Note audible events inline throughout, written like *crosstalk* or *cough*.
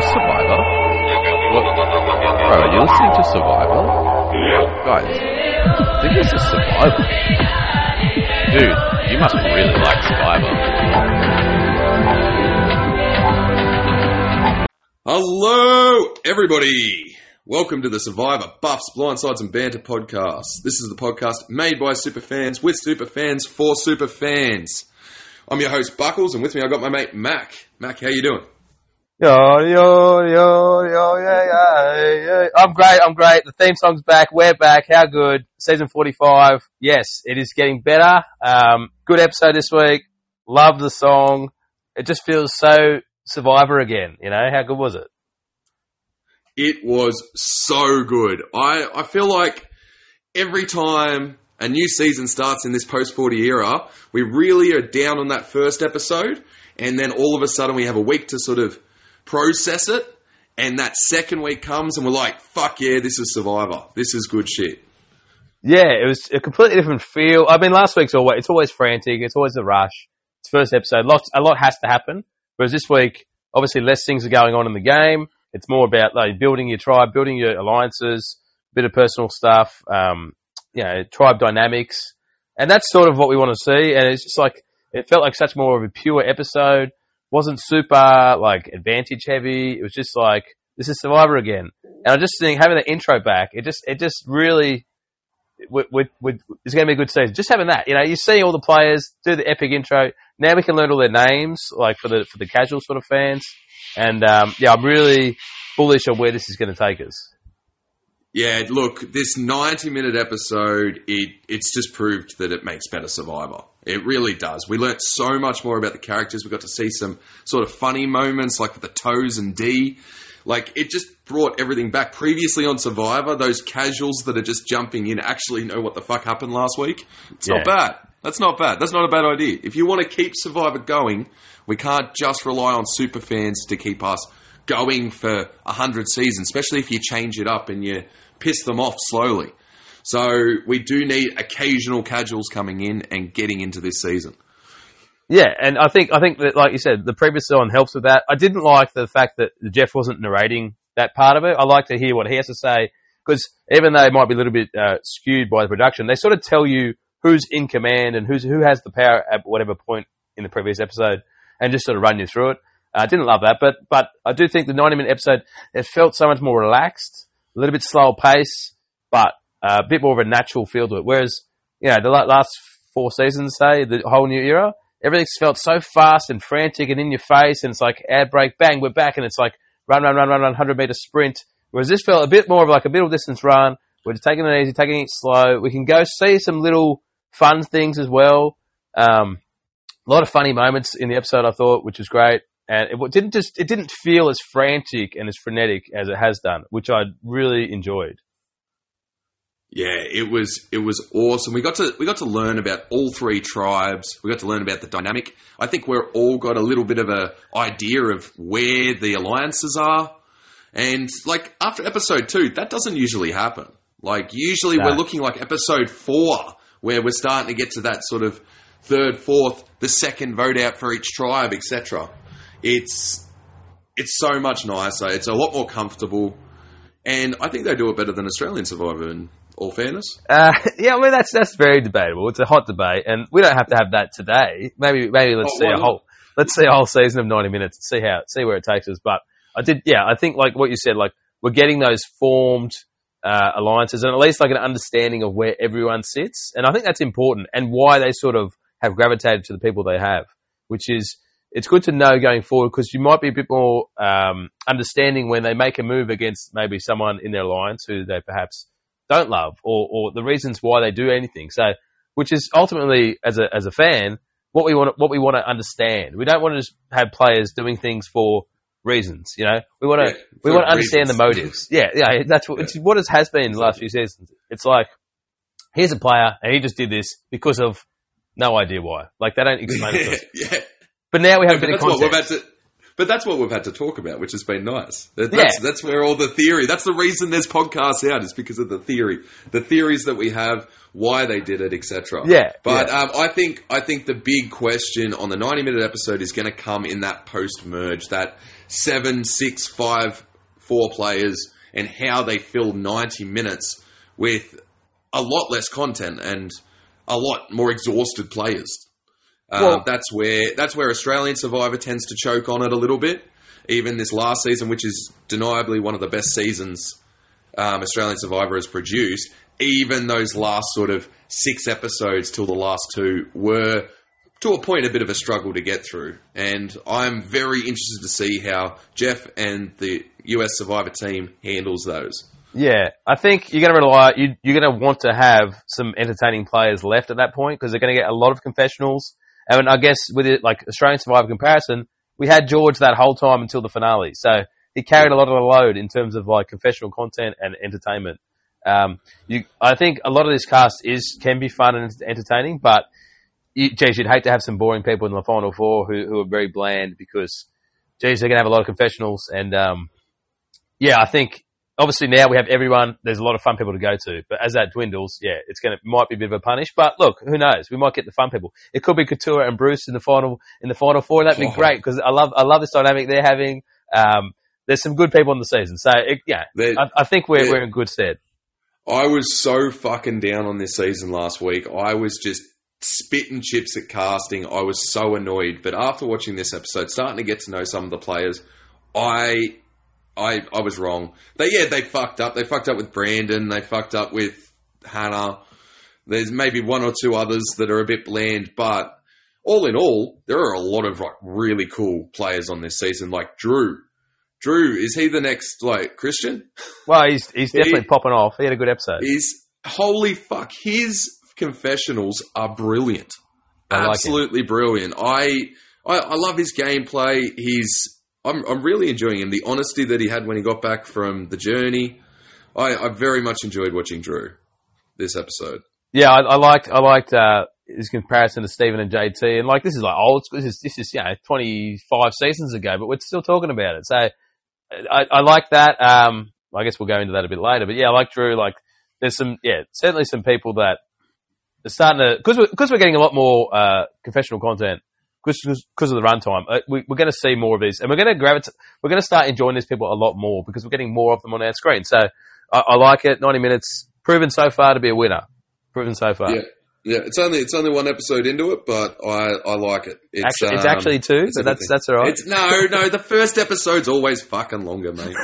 Survivor? What? Bro, are you listening to Survivor? Guys, I think this is Survivor. Dude, you must really like Survivor. Hello, everybody. Welcome to the Survivor Buffs, Blindsides, and Banter podcast. This is the podcast made by superfans with superfans for superfans. I'm your host Buckles, and with me I've got my mate Mac. Mac, how you doing? Yo, yo, yo, yo, yeah, yeah, yeah. I'm great, I'm great. The theme song's back, we're back, how good? Season 45, yes, it is getting better. Um, good episode this week, love the song. It just feels so Survivor again, you know? How good was it? It was so good. I, I feel like every time a new season starts in this post 40 era, we really are down on that first episode, and then all of a sudden we have a week to sort of process it, and that second week comes and we're like, fuck yeah, this is Survivor. This is good shit. Yeah, it was a completely different feel. I mean, last week's always, it's always frantic, it's always a rush. It's first episode, lots, a lot has to happen. Whereas this week, obviously less things are going on in the game. It's more about like building your tribe, building your alliances, a bit of personal stuff, um, you know, tribe dynamics. And that's sort of what we want to see. And it's just like, it felt like such more of a pure episode. Wasn't super like advantage heavy. It was just like, this is Survivor again. And I just think having the intro back, it just, it just really, it's going to be a good season. Just having that, you know, you see all the players do the epic intro. Now we can learn all their names, like for the, for the casual sort of fans. And, um, yeah, I'm really bullish on where this is going to take us. Yeah, look, this 90 minute episode, it, it's just proved that it makes better Survivor. It really does. We learnt so much more about the characters. We got to see some sort of funny moments, like with the toes and Dee. Like, it just brought everything back. Previously on Survivor, those casuals that are just jumping in actually know what the fuck happened last week. It's not bad. That's not bad. That's not a bad idea. If you want to keep Survivor going, we can't just rely on super fans to keep us going for a hundred seasons, especially if you change it up and you piss them off slowly. So we do need occasional casuals coming in and getting into this season. Yeah, and I think I think that, like you said, the previous song helps with that. I didn't like the fact that Jeff wasn't narrating that part of it. I like to hear what he has to say because even though it might be a little bit uh, skewed by the production, they sort of tell you who's in command and who's who has the power at whatever point in the previous episode, and just sort of run you through it. I didn't love that, but but I do think the ninety minute episode it felt so much more relaxed, a little bit slower pace, but uh, a bit more of a natural feel to it. Whereas you know the last four seasons, say the whole new era, everything's felt so fast and frantic and in your face, and it's like ad break, bang, we're back, and it's like run, run, run, run, run, hundred meter sprint. Whereas this felt a bit more of like a middle distance run. We're just taking it easy, taking it slow. We can go see some little fun things as well. Um, a lot of funny moments in the episode, I thought, which was great. And it didn't just, it didn't feel as frantic and as frenetic as it has done, which I really enjoyed. Yeah, it was it was awesome. We got to we got to learn about all three tribes. We got to learn about the dynamic. I think we're all got a little bit of a idea of where the alliances are. And like after episode 2, that doesn't usually happen. Like usually No. we're looking like episode 4 where we're starting to get to that sort of third, fourth, the second vote out for each tribe, etc. It's it's so much nicer. It's a lot more comfortable. And I think they do it better than Australian Survivor in all fairness. Uh, *laughs* yeah, I mean that's that's very debatable. It's a hot debate, and we don't have to have that today. Maybe maybe let's Oh, see a whole let's see a whole season of ninety minutes and see how see where it takes us. But I did, yeah, I think like what you said, like we're getting those formed uh, alliances and at least like an understanding of where everyone sits, and I think that's important and why they sort of have gravitated to the people they have, which is. It's good to know going forward because you might be a bit more um, understanding when they make a move against maybe someone in their alliance who they perhaps don't love or, or the reasons why they do anything. So, which is ultimately, as a, as a fan, what we want, what we want to understand. We don't want to just have players doing things for reasons, you know, we want to, Yeah, we want to understand the motives. Yeah. Yeah. That's what, it's what it has been the last few seasons. It's like, here's a player and he just did this because of no idea why. Like they don't explain it to us. *laughs* yeah. But now we have a bit of that's what we're about to. But that's what we've had to talk about, which has been nice. That- That's, Yeah. that's where all the theory, that's the reason there's podcasts out, is because of the theory. The theories that we have, why they did it, etc. Yeah, But yeah. Um, I think I think the big question on the 90 minute episode is going to come in that post merge, that seven, six, five, four players, and how they fill 90 minutes with a lot less content and a lot more exhausted players. Um, Well- that's where that's where Australian Survivor tends to choke on it a little bit. Even this last season, which is deniably one of the best seasons um, Australian Survivor has produced, even those last sort of six episodes till the last two were to a point a bit of a struggle to get through. And I'm very interested to see how Jeff and the US Survivor team handles those. Yeah, I think you're going to rely. You, you're going to want to have some entertaining players left at that point because they're going to get a lot of confessionals. And I guess with it, like Australian Survivor comparison, we had George that whole time until the finale, so he carried a lot of the load in terms of like confessional content and entertainment. Um, you, I think a lot of this cast is can be fun and entertaining, but you, geez, you'd hate to have some boring people in the final four who, who are very bland because, geez, they're to have a lot of confessionals and. Um, yeah, I think obviously now we have everyone. There's a lot of fun people to go to, but as that dwindles, yeah, it's gonna might be a bit of a punish. But look, who knows? We might get the fun people. It could be Katurah and Bruce in the final in the final four. That'd be Oh. great because I love I love this dynamic they're having. Um, there's some good people in the season, so it, yeah, I, I think we're we're in good stead. I was so fucking down on this season last week. I was just spitting chips at casting. I was so annoyed. But after watching this episode, starting to get to know some of the players, I I I was wrong. They yeah, they fucked up. They fucked up with Brandon, they fucked up with Hannah. There's maybe one or two others that are a bit bland, but all in all, there are a lot of like really cool players on this season, like Drew. Drew, is he the next like Christian? Well, he's he's *laughs* He- definitely popping off. He had a good episode. He's holy fuck. His confessionals are brilliant. I like. Absolutely brilliant. I, I I love his gameplay. He's I'm I'm really enjoying him. The honesty that he had when he got back from the journey. I, I very much enjoyed watching Drew this episode. Yeah, I, I liked I liked uh, his comparison to Stephen and JT, and like this is like old. This is this is you know 25 seasons ago, but we're still talking about it. So I, I like that. Um, I guess we'll go into that a bit later, but yeah, I like Drew. Like there's some yeah, certainly some people that are starting to because we're, because we're getting a lot more uh, confessional content because because of the runtime. Uh, we, we're going to see more of these, and we're going to gravitate. We're going to start enjoying these people a lot more because we're getting more of them on our screen. So I, I like it. 90 minutes proven so far to be a winner. Proven so far. Yeah. Yeah, it's only it's only one episode into it, but I, I like it. It's, Actually, it's um, actually two, it's so that's that's all right. It's no, no. The first episode's always fucking longer, mate.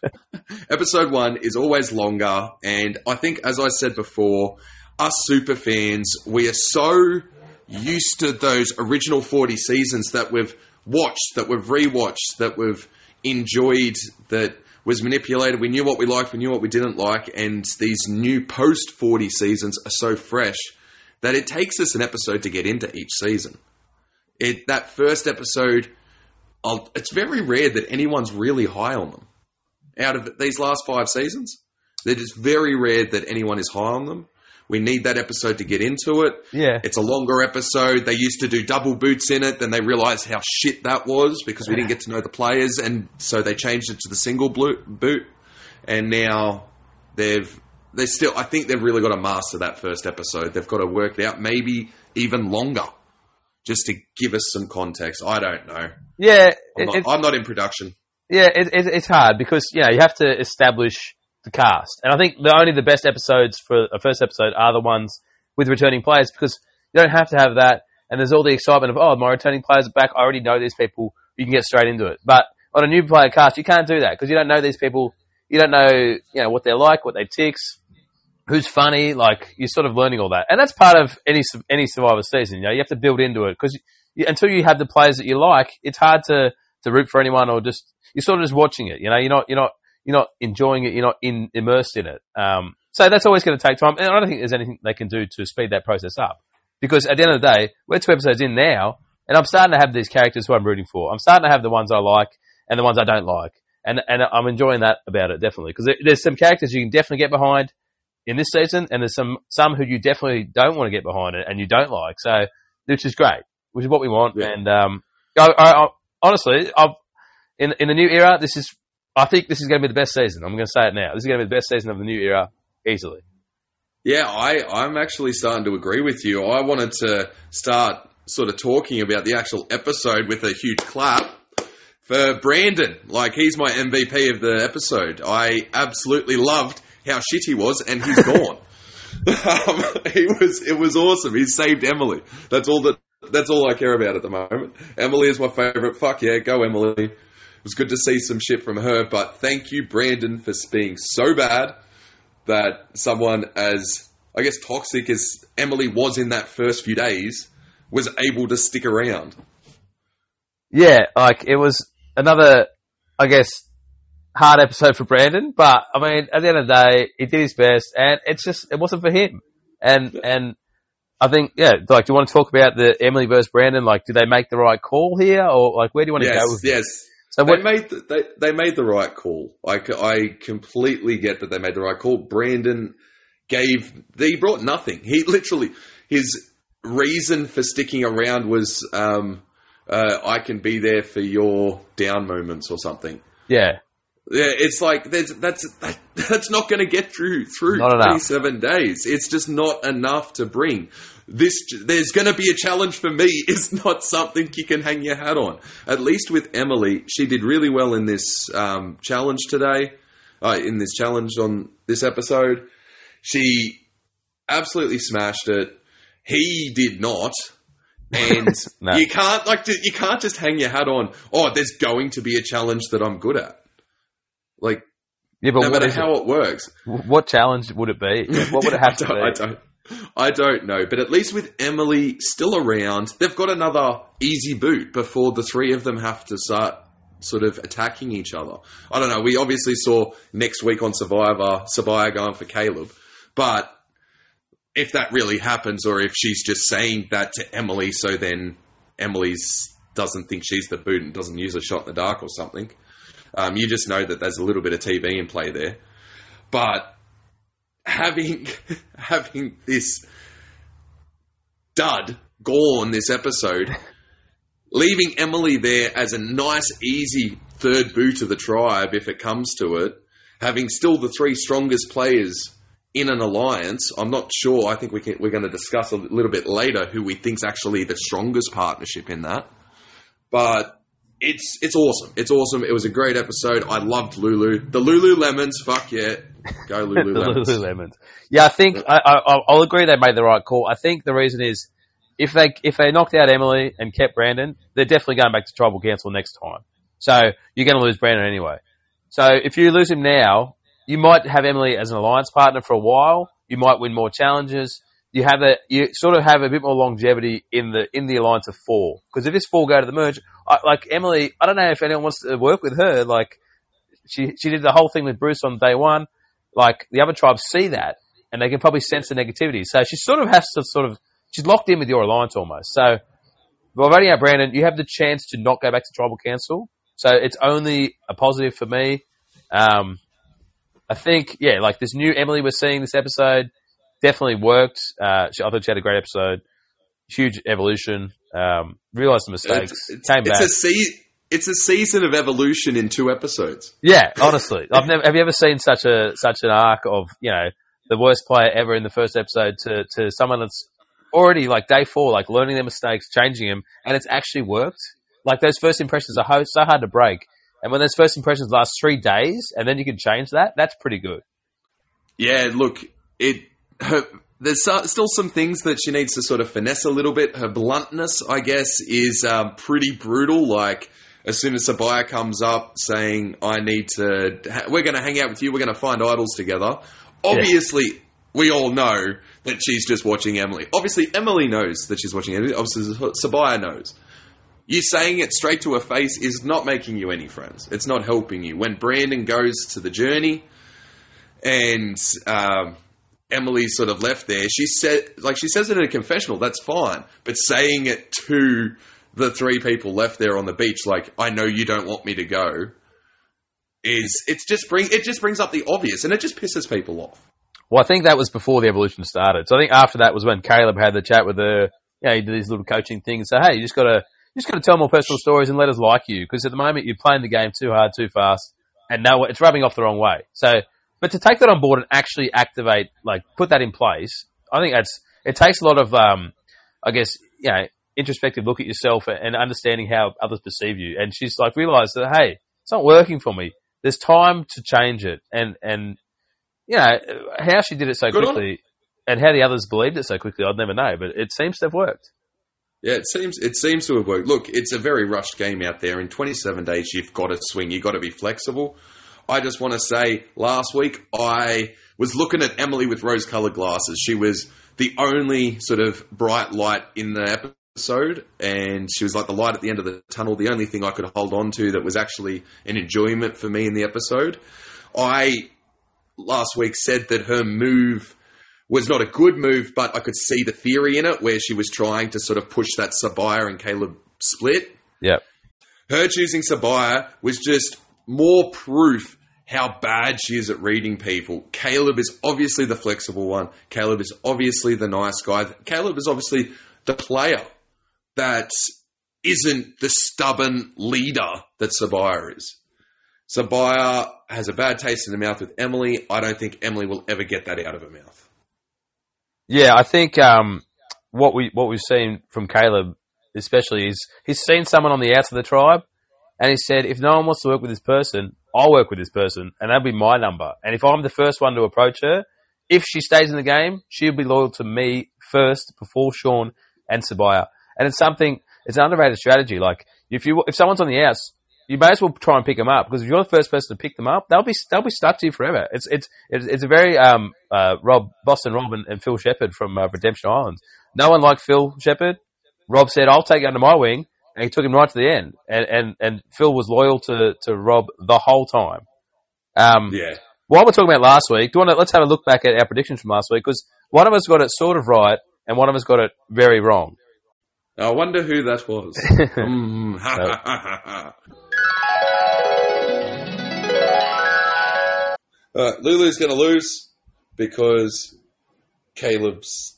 *laughs* Episode one is always longer, and I think, as I said before, us super fans, we are so used to those original forty seasons that we've watched, that we've rewatched, that we've enjoyed, that was manipulated. We knew what we liked, we knew what we didn't like, and these new post forty seasons are so fresh that it takes us an episode to get into each season. It that first episode, I'll, it's very rare that anyone's really high on them. Out of these last five seasons, it is very rare that anyone is high on them. We need that episode to get into it. yeah, It's a longer episode. They used to do double boots in it, then they realized how shit that was because we didn't get to know the players, and so they changed it to the single boot. And now they've they still. I think they've really got to master that first episode. They've got to work it out, maybe even longer, just to give us some context. I don't know. yeah. I'm It, not, I'm not in production. yeah, it, it, it's hard because you know you have to establish the cast, and I think the only the best episodes for a first episode are the ones with returning players because you don't have to have that, and there's all the excitement of oh my returning players are back. I already know these people. You can get straight into it, but on a new player cast, you can't do that because you don't know these people. You don't know you know what they're like, what they ticks, who's funny. Like you're sort of learning all that, and that's part of any any Survivor season. You know, you have to build into it because until you have the players that you like, it's hard to to root for anyone or just you're sort of just watching it. You know, you're not you're not you're not enjoying it. You're not in immersed in it. Um, so that's always going to take time, and I don't think there's anything they can do to speed that process up. Because at the end of the day, we're two episodes in now, and I'm starting to have these characters who I'm rooting for. I'm starting to have the ones I like and the ones I don't like, and and I'm enjoying that about it definitely. Because there's some characters you can definitely get behind in this season, and there's some some who you definitely don't want to get behind it and you don't like. So which is great, which is what we want. Yeah. And um, I, I, I, honestly, I've in in the new era, this is. I think this is going to be the best season. I'm going to say it now. This is going to be the best season of the new era, easily. Yeah, I, I'm actually starting to agree with you. I wanted to start sort of talking about the actual episode with a huge clap for Brandon. Like, he's my MVP of the episode. I absolutely loved how shit he was, and he's gone. *laughs* um, he was, it was awesome. He saved Emily. That's all that, that's all I care about at the moment. Emily is my favorite. Fuck yeah, go Emily. It was good to see some shit from her, but thank you, Brandon, for being so bad that someone as, I guess, toxic as Emily was in that first few days was able to stick around. Yeah, like it was another, I guess, hard episode for Brandon. But I mean, at the end of the day, he did his best, and it's just it wasn't for him. And and I think yeah, like, do you want to talk about the Emily versus Brandon? Like, did they make the right call here, or like, where do you want to Yes, go with yes. this? So They what? made the, they they made the right call. I, I completely get that they made the right call. Brandon gave he brought nothing. He *laughs* literally his reason for sticking around was um, uh, I can be there for your down moments or something. Yeah, Yeah, it's like there's, that's that, *laughs* that's not going to get through through enough. 27 days. It's just not enough to bring. This there's going to be a challenge for me. *laughs* Is not something you can hang your hat on. At least with Emily, she did really well in this um, challenge today. Uh, in this challenge on this episode, she absolutely smashed it. He did not. And *laughs* No. you can't like you can't just hang your hat on. Oh, there's going to be a challenge that I'm good at. Like yeah, but no what, matter how it? it works, what challenge would it be? What would it *laughs* have to I don't, I be? don't, *laughs* I don't know. But at least with Emily still around, they've got another easy boot before the three of them have to start sort of attacking each other. I don't know. We obviously saw next week on Survivor, Sabiyah going for Kaleb, but if that really happens, or if she's just saying that to Emily, so then Emily's doesn't think she's the boot and doesn't use a shot in the dark or something. Um, you just know that there's a little bit of TV in play there, but having *laughs* having this dud gone this episode, leaving Emily there as a nice, easy third boot of the tribe if it comes to it, having still the three strongest players in an alliance. I'm not sure. I think we can, we're going to discuss a little bit later who we think's actually the strongest partnership in that. But it's it's awesome. It's awesome. It was a great episode. I loved Lulu. The Lulu Lemons. Fuck yeah, go Lulu *laughs* the Lemons. Yeah, I think I, I, I'll agree they made the right call. I think the reason is if they if they knocked out Emily and kept Brandon, they're definitely going back to tribal council next time. So you're going to lose Brandon anyway. So if you lose him now, you might have Emily as an alliance partner for a while. You might win more challenges. You have a you sort of have a bit more longevity in the in the alliance of four. Because if this four go to the merge, I, like Emily, I don't know if anyone wants to work with her. Like she she did the whole thing with Bruce on day one. Like the other tribes see that and they can probably sense the negativity. So she sort of has to sort of she's locked in with your alliance almost. So by voting out Brandon, you have the chance to not go back to tribal council. So it's only a positive for me. Um, I think, yeah, like this new Emily we're seeing this episode definitely worked. Uh, she, I thought she had a great episode. Huge evolution. Um, realized the mistakes. It's, it's, came it's back. a se- it's a season of evolution in two episodes. Yeah, honestly, I've never. Have you ever seen such a such an arc of you know the worst player ever in the first episode to to someone that's already like day four, like learning their mistakes, changing them, and it's actually worked. Like those first impressions are ho- so hard to break, and when those first impressions last three days, and then you can change that, that's pretty good. Yeah, look, it. Her, there's still some things that she needs to sort of finesse a little bit. Her bluntness, I guess, is um, pretty brutal. Like as soon as Sabiyah comes up saying, "I need to," ha- we're going to hang out with you. We're going to find idols together. Obviously, we all know that she's just watching Emily. Obviously, Emily knows that she's watching Emily. Obviously, Sabiyah knows. You saying it straight to her face is not making you any friends. It's not helping you. When Brandon goes to the journey and um, Emily's sort of left there, she said, like she says it in a confessional, that's fine. But saying it to the three people left there on the beach, like, I know you don't want me to go, is it's just bring it just brings up the obvious and it just pisses people off. Well, I think that was before the evolution started. So I think after that was when Kaleb had the chat with her. You know, he did these little coaching things. So hey, you just got to You just got to tell more personal stories and let us like you because at the moment you're playing the game too hard, too fast, and no, it's rubbing off the wrong way. So, but to take that on board and actually activate, like put that in place, I think that's it takes a lot of, um, I guess, you know, introspective look at yourself and understanding how others perceive you. And she's like realized that hey, it's not working for me. There's time to change it, and and you know how she did it so Good on quickly, and how the others believed it so quickly. I'd never know, but it seems to have worked. Yeah, it seems it seems to have worked. Look, it's a very rushed game out there. In 27 days, you've got to swing. You've got to be flexible. I just want to say, last week I was looking at Emily with rose-colored glasses. She was the only sort of bright light in the episode, and she was like the light at the end of the tunnel. The only thing I could hold on to that was actually an enjoyment for me in the episode. I last week said that her move was not a good move, but I could see the theory in it where she was trying to sort of push that Sabiyah and Kaleb split. Yeah, Her choosing Sabiyah was just more proof how bad she is at reading people. Kaleb is obviously the flexible one. Kaleb is obviously the nice guy. Kaleb is obviously the player that isn't the stubborn leader that Sabiyah is. Sabiyah has a bad taste in the mouth with Emily. I don't think Emily will ever get that out of her mouth. yeah. I think um, what we what we've seen from Kaleb, especially, is he's seen someone on the outs of the tribe, and he said, if no one wants to work with this person, I'll work with this person, and that'll be my number. And if I'm the first one to approach her, if she stays in the game, she'll be loyal to me first before Sean and Sabiyah. And it's something, it's an underrated strategy. Like if you if someone's on the outs, you may as well try and pick them up because if you're the first person to pick them up, they'll be they'll be stuck to you forever. It's it's it's, it's a very um uh Rob Boston Rob and, and Phil Sheppard from uh, Redemption Islands. No one liked Phil Sheppard. Rob said, "I'll take you under my wing," and he took him right to the end. And and and Phil was loyal to to Rob the whole time. Um, Yeah. while we're talking about last week, do you want to, let's have a look back at our predictions from last week because one of us got it sort of right and one of us got it very wrong. I wonder who that was. *laughs* Mm, ha, ha, ha, ha, ha. Uh, Lulu's going to lose because Kaleb's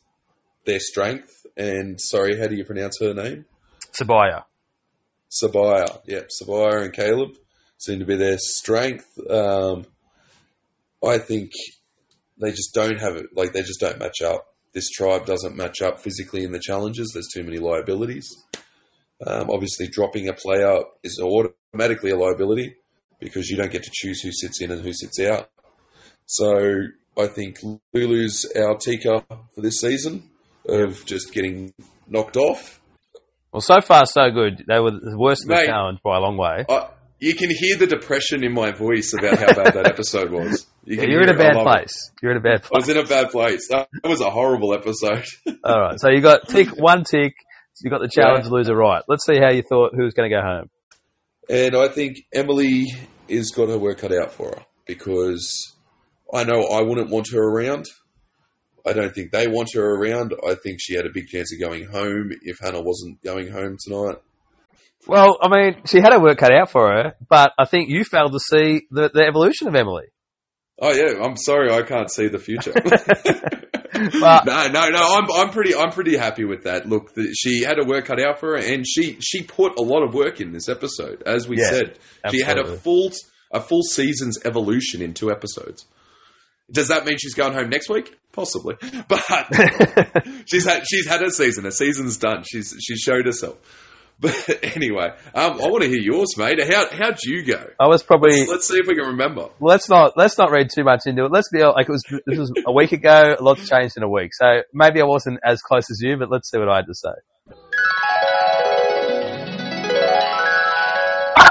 their strength. And sorry, how do you pronounce her name? Sabiyah. Sabiyah. Yep, Sabiyah and Kaleb seem to be their strength. Um, I think they just don't have it. Like they just don't match up. This tribe doesn't match up physically in the challenges. There's too many liabilities. Um, obviously, dropping a player is automatically a liability because you don't get to choose who sits in and who sits out. So I think Lulu's our Tika for this season of just getting knocked off. Well, so far so good. They were the worst of the Mate. challenge by a long way. I, you can hear the depression in my voice about how bad that episode was. You yeah, you're in a hear it. I bad love it. place. You're in a bad place. I was in a bad place. That was a horrible episode. *laughs* All right. So you got tick one tick. You got the challenge loser right. Let's see how you thought who was going to go home. and I think Emily is got her work cut out for her because I know I wouldn't want her around. I don't think they want her around. I think she had a big chance of going home if Hannah wasn't going home tonight. Well, I mean, she had her work cut out for her, but I think you failed to see the, the evolution of Emily. Oh yeah, I'm sorry I can't see the future. *laughs* *laughs* No, no, no. I'm I'm pretty I'm pretty happy with that. Look, the, she had her work cut out for her, and she she put a lot of work in this episode. As we Yeah, said, she had a full a full season's evolution in two episodes. Does that mean she's going home next week? Possibly, *laughs* but *laughs* she's had she's had her season. Her season's done. She's she's showed herself. *laughs* But anyway, um, I want to hear yours, mate. How how'd you go? I was probably Let's see if we can remember. let's not let's not read too much into it. Let's be like it was this was a week ago. A lot's changed in a week, so maybe I wasn't as close as you, but let's see what I had to say.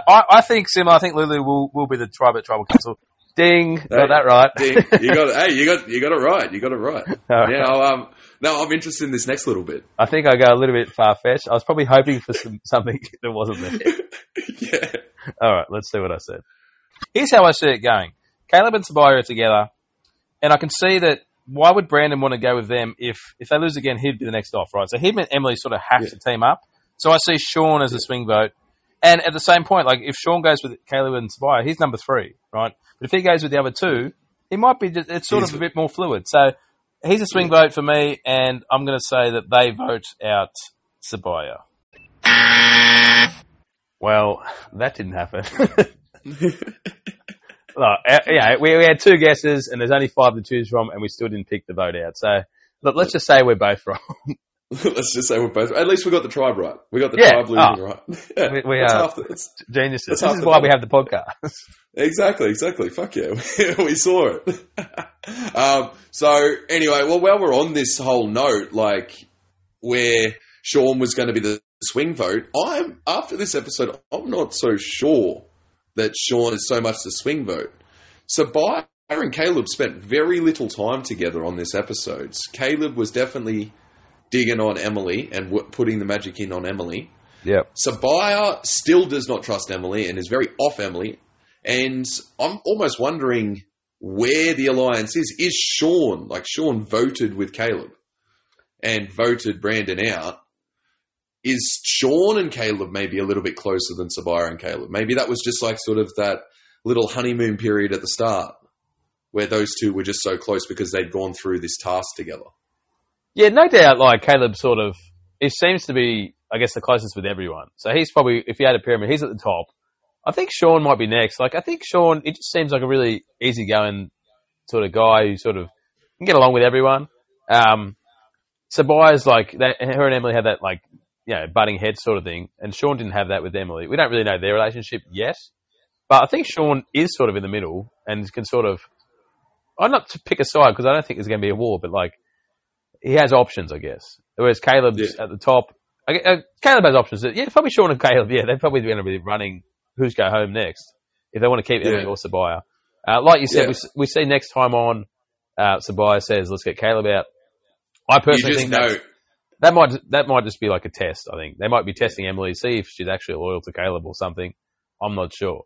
I, I think Sim. I think Lulu will, will be the tribe at tribal council. Ding, got that right. Ding. You got *laughs* hey, you got you got it right. You got it right. Right. Now, um, now I'm interested in this next little bit. I think I go a little bit far fetched. I was probably hoping for some, something *laughs* that wasn't there. *laughs* yeah. All right, let's see what I said. Here's how I see it going. Kaleb and Sabiyah are together, and I can see that why would Brandon want to go with them if if they lose again, he'd be the next off, right? So him and Emily sort of have Yeah. to team up. So I see Sean as a swing vote. And at the same point, like if Sean goes with Kaleb and Sabiyah, he's number three, right? But if he goes with the other two, he might be. Just, it's sort He's- of a bit more fluid. So he's a swing vote for me, and I'm going to say that they vote out Sabiyah. Well, that didn't happen. *laughs* *laughs* Look, uh, yeah, we, we had two guesses, and there's only five to choose from, and we still didn't pick the vote out. So, look, let's just say we're both *laughs* wrong. *laughs* Let's just say we're both. At least we got the tribe right. We got the Yeah. tribe losing Oh. right. Yeah, *laughs* We- we are- the- it's- Geniuses. That's This is the why we have the podcast. *laughs* Exactly, exactly. Fuck yeah, we saw it. um, so anyway, well, while we're on this whole note, like where Sean was going to be the swing vote, I'm after this episode, I'm not so sure that Sean is so much the swing vote. Sabiyah and Kaleb spent very little time together on this episode. Kaleb was definitely digging on Emily and w- putting the magic in on Emily. Yeah. Sabiyah still does not trust Emily and is very off Emily. And I'm almost wondering where the alliance is. Is Sean, like Sean voted with Kaleb and voted Brandon out. Is Sean and Kaleb maybe a little bit closer than Sabiyah and Kaleb? Maybe that was just like sort of that little honeymoon period at the start where those two were just so close because they'd gone through this task together. Yeah, no doubt. Like Kaleb, sort of, it seems to be, I guess, the closest with everyone. So he's probably, if you had a pyramid, he's at the top. I think Sean might be next. Like I think Sean, it just seems like a really easygoing sort of guy who sort of can get along with everyone. Um, Sabiyah's like that. Her and Emily had that like, you know, butting heads sort of thing, and Sean didn't have that with Emily. We don't really know their relationship yet, but I think Sean is sort of in the middle and can sort of. I'm not to pick a side because I don't think there's going to be a war, but like he has options, I guess. Whereas Kaleb's Yeah. at the top. I Uh, Kaleb has options. Yeah, probably Sean and Kaleb. Yeah, they're probably going to be running who's go home next if they want to keep Emily Yeah. or Sabiyah. Uh, like you said, Yeah. we, we see next time on. Uh, Sabiyah says, "Let's get Kaleb out." I personally think know. that might that might just be like a test. I think they might be testing Emily, see if she's actually loyal to Kaleb or something. I'm not sure,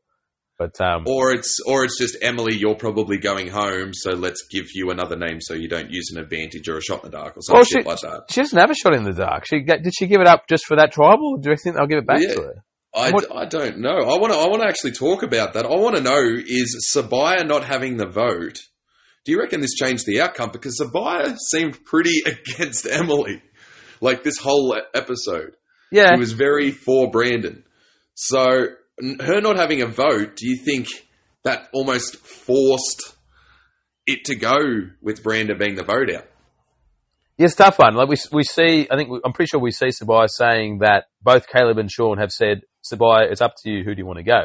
but um, Or it's or it's just Emily. You're probably going home, so let's give you another name so you don't use an advantage or a shot in the dark or some Well, shit she- like that. she doesn't have a shot in the dark. She did she give it up just for that tribal? Or do you think they'll give it back Yeah. to her? I, What- I don't know. I want to I want to actually talk about that. I want to know is Sabiyah not having the vote? Do you reckon this changed the outcome? Because Sabiyah seemed pretty *laughs* against Emily, like this whole episode. Yeah, He was very for Brandon. So her not having a vote, do you think that almost forced it to go with Brandon being the vote out? Yeah, it's a tough one. Like we we see, I think we, I'm pretty sure we see Sabiyah saying that both Kaleb and Sean have said, "Sabiyah, it's up to you. Who do you want to go?"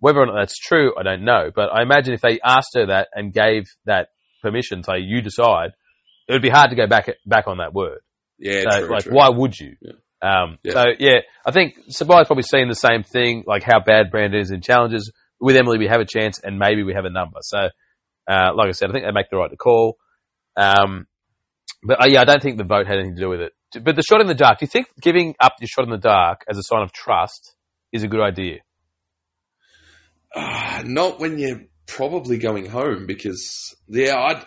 Whether or not that's true, I don't know. But I imagine if they asked her that and gave that permission, say you decide, it would be hard to go back back on that word. Yeah, So, true, like, true. why would you? Yeah. Um, Yeah. So yeah, I think Sabiyah's probably seeing the same thing, like how bad Brandon is in challenges. With Emily, we have a chance, and maybe we have a number. So, uh, like I said, I think they make the right to call. Um, but uh, yeah, I don't think the vote had anything to do with it. But the shot in the dark, do you think giving up your shot in the dark as a sign of trust is a good idea? Ah, not when you're probably going home because yeah, I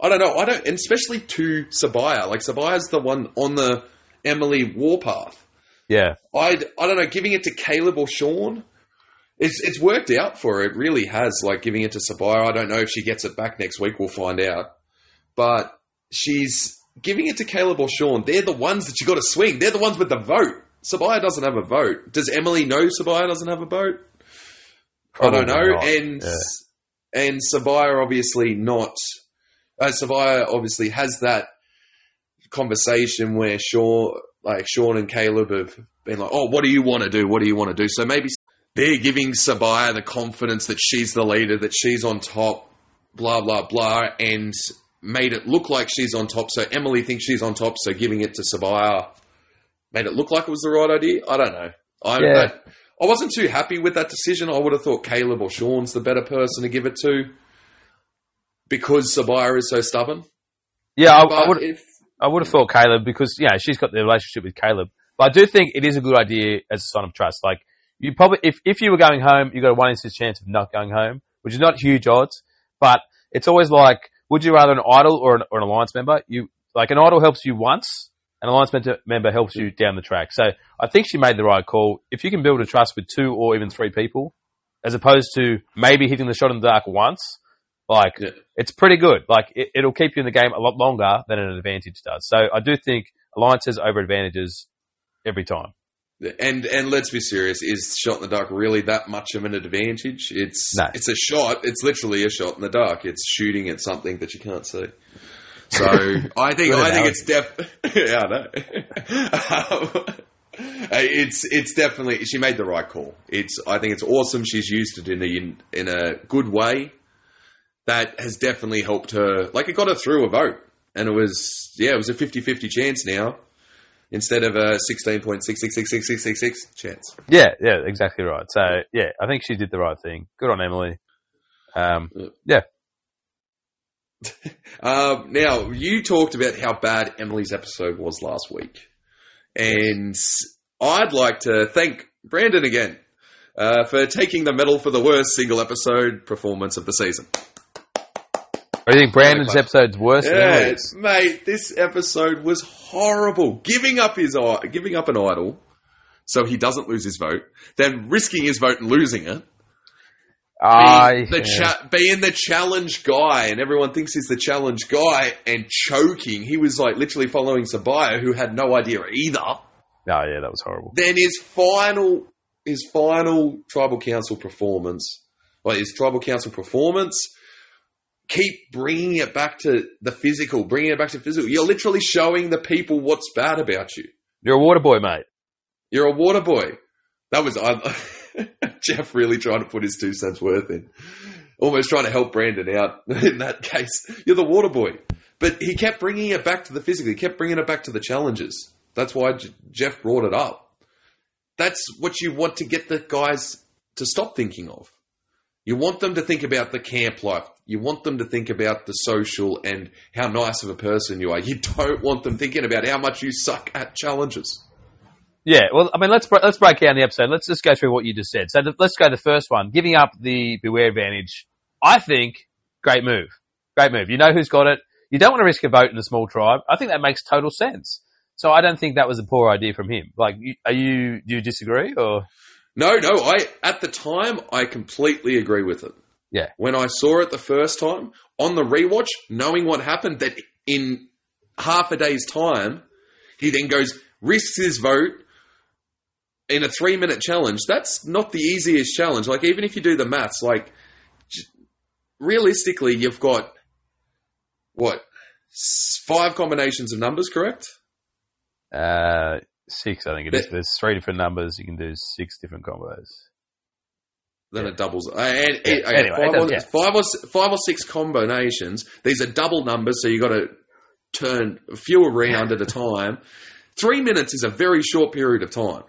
I don't know. I don't, and especially to Sabiyah. Like Sabiyah's the one on the Emily warpath. Yeah, I I don't know. Giving it to Kaleb or Sean, it's it's worked out for her. It really has. Like giving it to Sabiyah. I don't know if she gets it back next week. We'll find out. But she's giving it to Kaleb or Sean. They're the ones that you got to swing. They're the ones with the vote. Sabiyah doesn't have a vote. Does Emily know Sabiyah doesn't have a vote? I don't know. not. And Yeah. and Sabiyah obviously not. Uh, Sabiyah obviously has that conversation where Sean, like Sean and Kaleb have been like, "Oh, what do you want to do? What do you want to do?" So maybe they're giving Sabiyah the confidence that she's the leader, that she's on top, blah blah blah, and made it look like she's on top. So Emily thinks she's on top, so giving it to Sabiyah made it look like it was the right idea. I don't know. I, Yeah. I, I wasn't too happy with that decision. I would have thought Kaleb or Sean's the better person to give it to because Sabiyah is so stubborn. yeah, I, I would. if I would have thought Kaleb because yeah, she's got the relationship with Kaleb. But I do think it is a good idea as a sign of trust. Like you probably, if if you were going home, you got a one in six chance of not going home, which is not huge odds. But it's always like, would you rather an idol or an, or an alliance member? You like an idol helps you once, an alliance member- member helps you down the track. So I think she made the right call. If you can build a trust with two or even three people, as opposed to maybe hitting the shot in the dark once, like Yeah. it's pretty good. Like it, it'll keep you in the game a lot longer than an advantage does. So I do think alliances over advantages every time. And and let's be serious, is shot in the dark really that much of an advantage? It's No. it's a shot. It's literally a shot in the dark. It's shooting at something that you can't see. So *laughs* I think I think it's def. *laughs* yeah, I know. *laughs* Um, it's it's definitely she made the right call. It's I think it's awesome. She's used it in a in a good way. That has definitely helped her. Like it got her through a vote, and it was yeah, it was a 50-50 chance now instead of a sixteen point six six six six six six six chance. Yeah, yeah, exactly right. So yeah, I think she did the right thing. Good on Emily. Um, yeah. Um, *laughs* now you talked about how bad Emily's episode was last week, and I'd like to thank Brandon again uh, for taking the medal for the worst single episode performance of the season. I think Brandon's episode's worse than Yeah, mate, this episode was horrible. Giving up his giving up an idol so he doesn't lose his vote, then risking his vote and losing it. I being the cha- being the challenge guy, and everyone thinks he's the challenge guy, and choking. He was like literally following Sabiyah, who had no idea either. oh yeah, that was horrible. Then his final, his final tribal council performance, well, his tribal council performance. Keep bringing it back to the physical, bringing it back to physical. You're literally showing the people what's bad about you. You're a water boy, mate. You're a water boy. That was I, *laughs* Jeff really trying to put his two cents worth in, almost trying to help Brandon out *laughs* in that case. You're the water boy, but he kept bringing it back to the physical. He kept bringing it back to the challenges. That's why J- Jeff brought it up. That's what you want to get the guys to stop thinking of. You want them to think about the camp life. You want them to think about the social and how nice of a person you are. You don't want them thinking about how much you suck at challenges. Yeah, well, I mean, let's let's break down the episode. Let's just go through what you just said. So let's go to the first one, giving up the beware advantage. I think great move, great move. You know who's got it. You don't want to risk a vote in a small tribe. I think that makes total sense. So I don't think that was a poor idea from him. Like, are you do you disagree or? No, no. I at the time I completely agree with it. Yeah. When I saw it the first time on the rewatch, knowing what happened, that in half a day's time, he then goes risks his vote in a three minute challenge. That's not the easiest challenge. Like even if you do the maths, like j- realistically, you've got what five combinations of numbers, correct? Uh, six, I think it is. But- There's three different numbers. You can do six different combos. Then Yeah. it doubles. uh, And, Yeah, okay, anyway, it five, does- or, yeah. five or five or six combinations. These are double numbers, so you've got to turn a few around at a time. Three minutes is a very short period of time.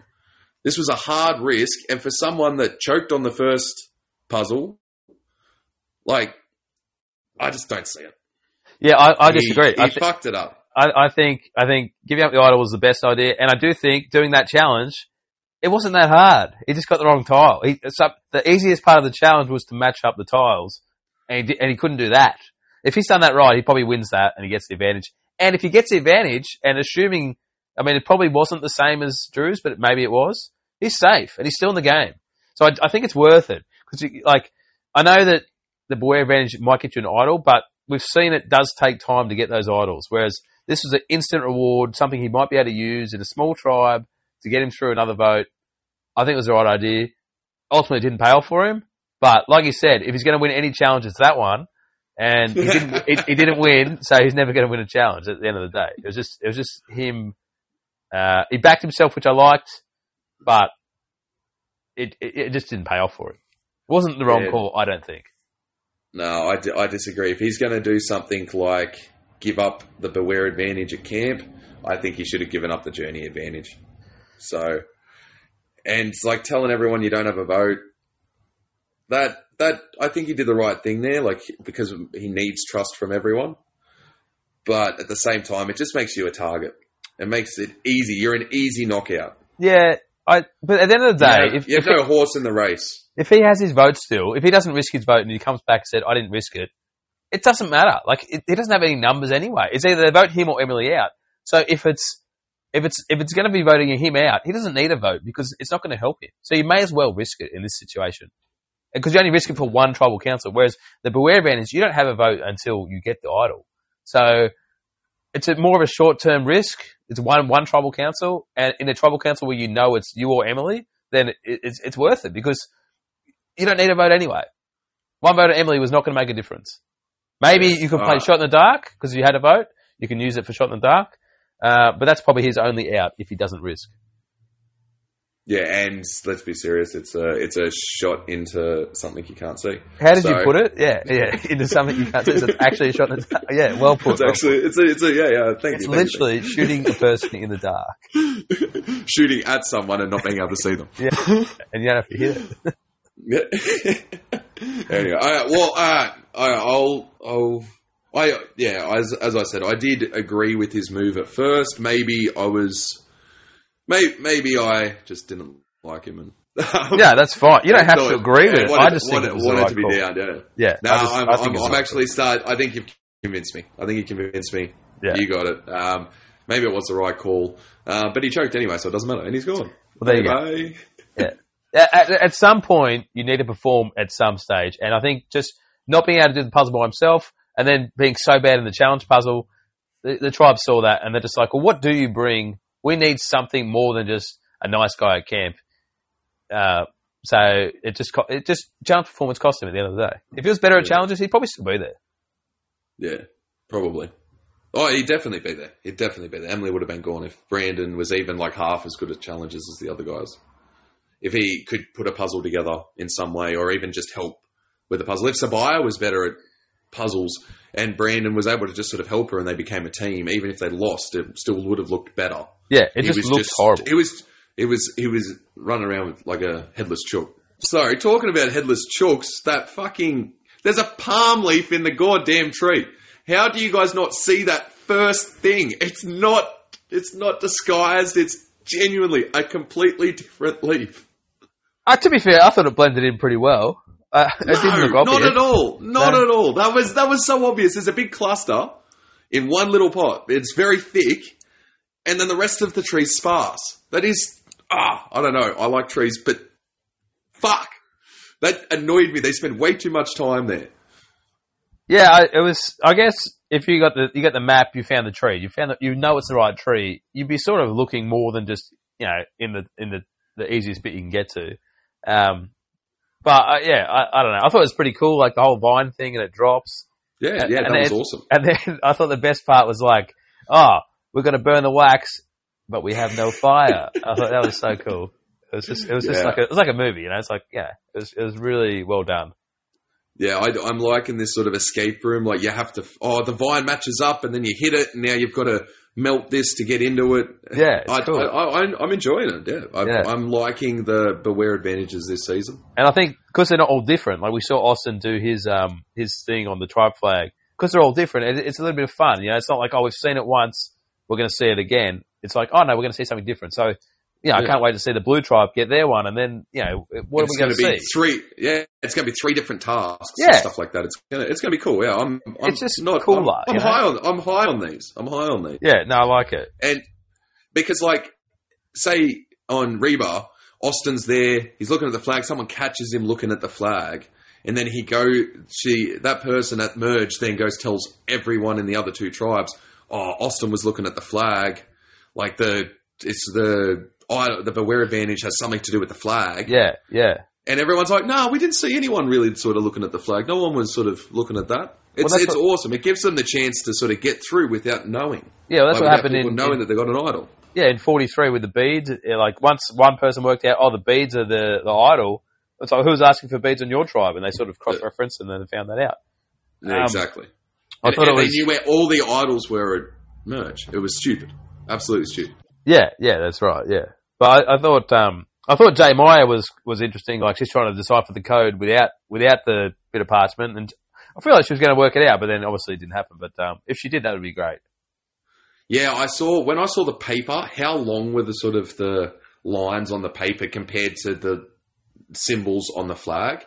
This was a hard risk, and for someone that choked on the first puzzle, like I just don't see it. Yeah, I, I disagree. He, I, thi- fucked it up. I, I think I think giving up the idol was the best idea, and I do think doing that challenge, it wasn't that hard. He just got the wrong tile. He, so the easiest part of the challenge was to match up the tiles, and he, and he couldn't do that. If he's done that right, he probably wins that, and he gets the advantage. And if he gets the advantage, and assuming, I mean, it probably wasn't the same as Drew's, but maybe it was. He's safe, and he's still in the game. So I, I think it's worth it because, like, I know that the beware advantage might get you an idol, but we've seen it does take time to get those idols. Whereas this was an instant reward, something he might be able to use in a small tribe to get him through another vote. I think it was the right idea. Ultimately, it didn't pay off for him. But like you said, if he's going to win any challenges, that one. And he didn't, he, he didn't win, so he's never going to win a challenge at the end of the day. It was just, it was just him. Uh, he backed himself, which I liked, but it, it, it just didn't pay off for him. It wasn't the wrong Yeah. call, I don't think. No, I, I disagree. If he's going to do something like give up the beware advantage at camp, I think he should have given up the journey advantage. So, and it's like telling everyone you don't have a vote. That that I think he did the right thing there, like because he needs trust from everyone. But at the same time, it just makes you a target. It makes it easy. You're an easy knockout. Yeah, I. But at the end of the day, you if you have if, no horse in the race. if he has his vote still, if he doesn't risk his vote and he comes back and said, "I didn't risk it," it doesn't matter. Like he doesn't have any numbers anyway. It's either they vote him or Emily out. So if it's if it's if it's going to be voting him out, he doesn't need a vote because it's not going to help him. So you may as well risk it in this situation because you only risk it for one tribal council. Whereas the beware is you don't have a vote until you get the idol. So it's a more of a short term risk. It's one one tribal council, and in a tribal council where you know it's you or Emily, then it, it's it's worth it because you don't need a vote anyway. One vote at Emily was not going to make a difference. Maybe you can play Alright. shot in the dark because you had a vote. You can use it for shot in the dark, uh, but that's probably his only out if he doesn't risk. Yeah, and let's be serious. It's a it's a shot into something you can't see. How did you put it? Yeah, yeah, *laughs* into something you can't see. So it's *laughs* actually a shot in the dark. Yeah, well put. It's well actually it's a it's a yeah yeah. Thank It's you. literally shooting a *laughs* person in the dark. shooting at someone and not being able to see them. Yeah. And you don't have to hit it. Yeah. anyway, I, well, uh, I, I'll, I'll, I, yeah, as, as I said, I did agree with his move at first. Maybe I was, maybe, maybe I just didn't like him and. *laughs* Yeah, that's fine. You don't have to agree with it. wanted- I just think wanted, it was the wanted right to be call. down. Yeah. Yeah. No, I just- I'm, I think I'm, I'm the right actually start. I think you've convinced me. I think you convinced me. Yeah. You got it. Um, maybe it was the right call, uh, but he choked anyway, so it doesn't matter. And he's gone. Well, there you go. Yeah. At, at some point, you need to perform at some stage. And I think just not being able to do the puzzle by himself and then being so bad in the challenge puzzle, the, the tribe saw that and they're just like, well, what do you bring? We need something more than just a nice guy at camp. Uh, so it just, it just, challenge performance cost him at the end of the day. If he was better at Yeah. challenges, he'd probably still be there. Yeah, probably. Oh, he'd definitely be there. He'd definitely be there. Emily would have been gone if Brandon was even like half as good at challenges as the other guys. If he could put a puzzle together in some way, or even just help with the puzzle. If Sabiyah was better at puzzles and Brandon was able to just sort of help her and they became a team, even if they lost, it still would have looked better. Yeah, it just looked horrible. It was it was he was running around with like a headless chook. Sorry, talking about headless chooks, that fucking there's a palm leaf in the goddamn tree. How do you guys not see that first thing? It's not it's not disguised, it's genuinely a completely different leaf. Uh, to be fair, I thought it blended in pretty well. Uh, it didn't look obvious. not at all. Not No. at all. That was that was so obvious. There's a big cluster in one little pot. It's very thick, and then the rest of the tree's sparse. That is ah, I don't know. I like trees, but fuck, that annoyed me. They spent way too much time there. Yeah, I, it was. I guess if you got the you got the map, you found the tree. You found that you know it's the right tree. You'd be sort of looking more than just you know in the in the the easiest bit you can get to. Um, but uh, yeah, I, I don't know. I thought it was pretty cool, like the whole vine thing, and it drops. Yeah, And- yeah, that was then- awesome. And then *laughs* I thought the best part was like, oh, we're going to burn the wax, but we have no fire. *laughs* I thought that was so cool. It was just, it was just like a, it was like a movie, you know. It's like, yeah, it was, it was really well done. Yeah, I, I'm liking this sort of escape room. Like you have to, oh, the vine matches up, and then you hit it, and now you've got to melt this to get into it. Yeah, I, cool. I, I'm enjoying it. Yeah, I, Yeah. I'm liking the beware advantages this season. And I think because they're not all different, like we saw Austin do his um his thing on the tribe flag, because they're all different. It, it's a little bit of fun, you know. It's not like oh we've seen it once, we're going to see it again. It's like oh no, we're going to see something different. So yeah, I can't wait to see the blue tribe get their one, and then you know what it's are we going to gonna see? be three. Yeah, it's going to be three different tasks Yeah. and stuff like that. It's gonna, it's going to be cool. Yeah, I'm. I'm It's just not cooler, I'm, I'm you know? high on. I'm high on these. I'm high on these. Yeah, no, I like it. And because, like, say on Reba, Austin's there. He's looking at the flag. Someone catches him looking at the flag, and then he go. She that person at merge then goes tells everyone in the other two tribes. Oh, Austin was looking at the flag. Like the it's the oh, the beware advantage has something to do with the flag. Yeah, yeah. And everyone's like, no, we didn't see anyone really sort of looking at the flag. No one was sort of looking at that. It's, that's it's what- awesome. It gives them the chance to sort of get through without knowing. Yeah, well, that's Like, what happened in, knowing in that they got an idol. yeah in forty three with the beads. Like once one person worked out, oh, the beads are the the idol. It's like who's asking for beads on your tribe, and they sort of cross referenced and then found that out. Yeah, Um, exactly. I and, thought it was they knew where all the idols were at merge. It was stupid. Absolutely stupid. yeah, yeah, that's right, yeah. But I, I thought um I thought J. Maya was was interesting. Like she's trying to decipher the code without without the bit of parchment, and I feel like she was going to work it out, but then obviously it didn't happen. But um, if she did, that would be great. Yeah, I saw when I saw the paper. How long were the sort of the lines on the paper compared to the symbols on the flag?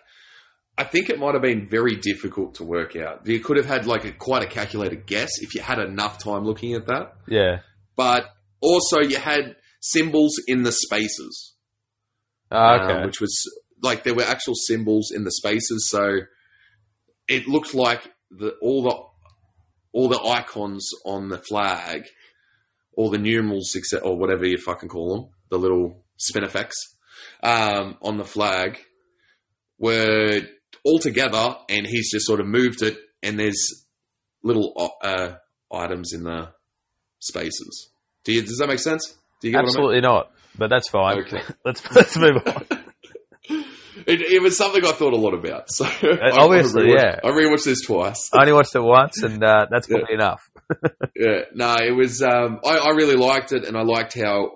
I think it might have been very difficult to work out. You could have had like a quite a calculated guess if you had enough time looking at that. Yeah. But also, you had symbols in the spaces, um, okay. which was like there were actual symbols in the spaces. So it looked like the all the all the icons on the flag, all the numerals, except or whatever you fucking call them, the little spin effects um, on the flag, were all together, and he's just sort of moved it, and there's little uh, items in the spaces. Do you, does that make sense? Do you get Absolutely not. But that's fine. Okay. *laughs* let's let's move on. I *laughs* mean? It, it was something I thought a lot about. So *laughs* I- Uh, obviously, I yeah. I rewatched this twice. I only watched it once, and uh, that's probably enough. Yeah, no, it was. Um, I, I really liked it, and I liked how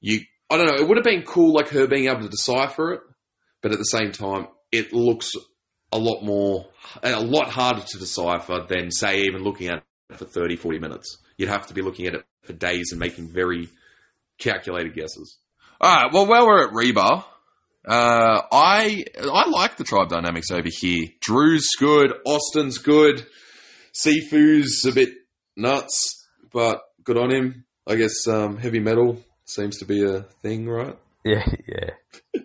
you. I don't know. It would have been cool, like her being able to decipher it, but at the same time, it looks a lot more, a lot harder to decipher than, say, even looking at it for 30, 40 minutes. You'd have to be looking at it for days and making very calculated guesses. All right. Well, while we're at Reba, uh, I I like the tribe dynamics over here. Drew's good. Austin's good. Sifu's a bit nuts, but good on him. I guess um, heavy metal seems to be a thing, right? *laughs* Yeah, yeah.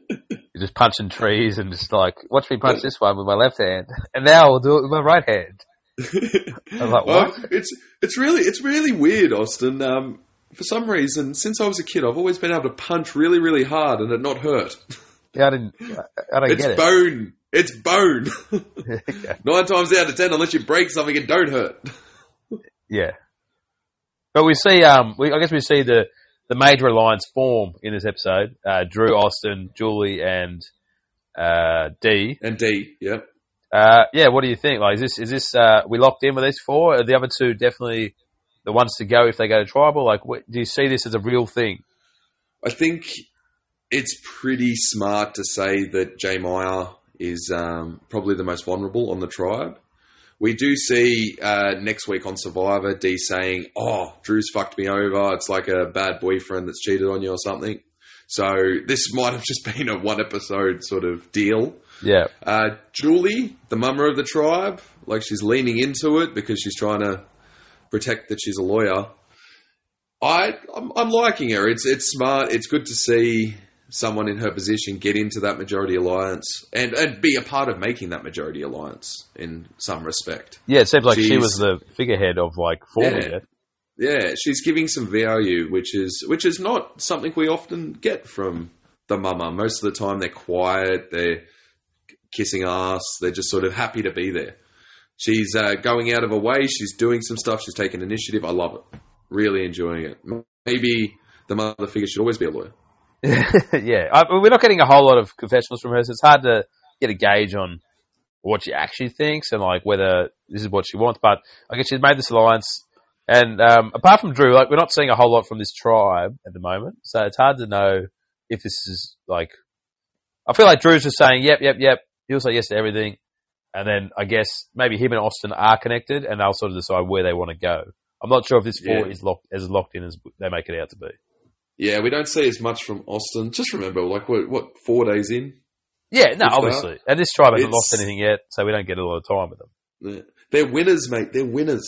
You're just punching trees and just like, watch me punch this one with my left hand, and now I'll do it with my right hand. *laughs* I was like, Well, what? it's it's really it's really weird, Austin. Um, for some reason, since I was a kid, I've always been able to punch really, really hard and it not hurt. Yeah, I didn't. I don't It's get bone. It's bone. *laughs* it. Nine times out of ten, unless you break something, it don't hurt. Yeah, but we see. Um, we, I guess we see the the major alliance form in this episode. Uh, Drew, Austin, Julie, and uh, Dee. And Dee, yep. Uh, yeah, what do you think? Like, is this is this uh, we locked in with these four? Are the other two definitely the ones to go if they go to tribal? Like, what, do you see this as a real thing? I think it's pretty smart to say that J. Maya is um, probably the most vulnerable on the tribe. We do see uh, next week on Survivor Dee saying, "Oh, Drew's fucked me over. It's like a bad boyfriend that's cheated on you or something." So this *laughs* might have just been a one episode sort of deal. Yeah, Uh, Julie, the mummer of the tribe, like she's leaning into it because she's trying to protect that she's a lawyer. I, I'm, I'm liking her. It's it's smart. It's good to see someone in her position get into that majority alliance and, and be a part of making that majority alliance in some respect. yeah. It seems like she was the figurehead of like forming Yeah. it. Yeah, she's giving some value, which is which is not something we often get from the mama. Most of the time, they're quiet, they're kissing ass, they're just sort of happy to be there. She's uh, going out of her way. She's doing some stuff. She's taking initiative. I love it. Really enjoying it. Maybe the mother figure should always be a lawyer. *laughs* yeah, I, we're not getting a whole lot of confessionals from her, so it's hard to get a gauge on what she actually thinks and like whether this is what she wants. But I guess she's made this alliance, and um, apart from Drew, like we're not seeing a whole lot from this tribe at the moment, so it's hard to know if this is like. I feel like Drew's just saying, "Yep, yep, yep." He'll say yes to everything, and then I guess maybe him and Austin are connected, and they'll sort of decide where they want to go. I'm not sure if this four Yeah. is locked as locked in as they make it out to be. Yeah, we don't see as much from Austin. Just remember, like what, what four days in, Yeah, no, obviously. And this tribe hasn't lost anything yet, so we don't get a lot of time with them. they're- they're winners, mate. They're winners.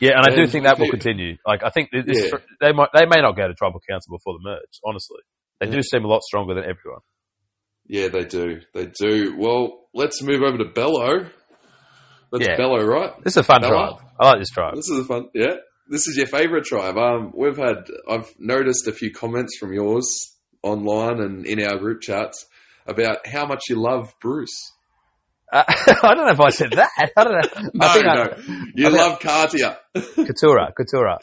Yeah, and I do think that will continue. Like, I think this, Yeah. they might they may not go to tribal council before the merge. Honestly, they do seem a lot stronger than everyone. Yeah, they do. They do. Well, let's move over to Belo. That's Yeah. Belo, right? This is a fun Bella? tribe. I like this tribe. This is a fun. Yeah, this is your favorite tribe. Um, we've had. I've noticed a few comments from yours online and in our group chats about how much you love Bruce. Uh, *laughs* I don't know if I said that. *laughs* I don't know. No, I no, I, you I love Katia, *laughs* Katurah, Katurah.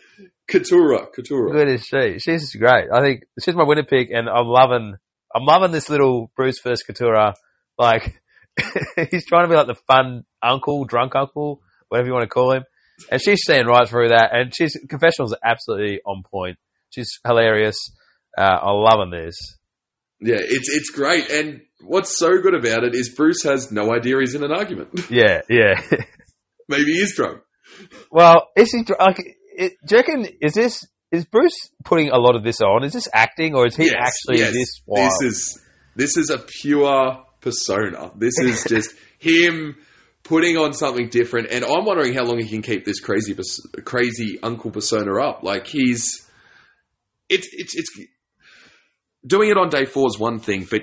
Katurah, Katurah. Good is she? She's great. I think she's my winner pick, and I'm loving. I'm loving this little Bruce first Katurah. Like *laughs* he's trying to be like the fun uncle, drunk uncle, whatever you want to call him. And she's seeing right through that. And she's confessionals are absolutely on point. She's hilarious. Uh, I'm loving this. Yeah, it's it's great. And what's so good about it is Bruce has no idea he's in an argument. *laughs* Yeah, yeah. *laughs* Maybe he's drunk. well, is he like? It, do you reckon is this is Bruce putting a lot of this on? Is this acting or is he Yes, actually yes. this wild? This is this is a pure persona. This is *laughs* just him putting on something different, and I'm wondering how long he can keep this crazy crazy uncle persona up. Like he's it's it's it's doing it on day four is one thing, but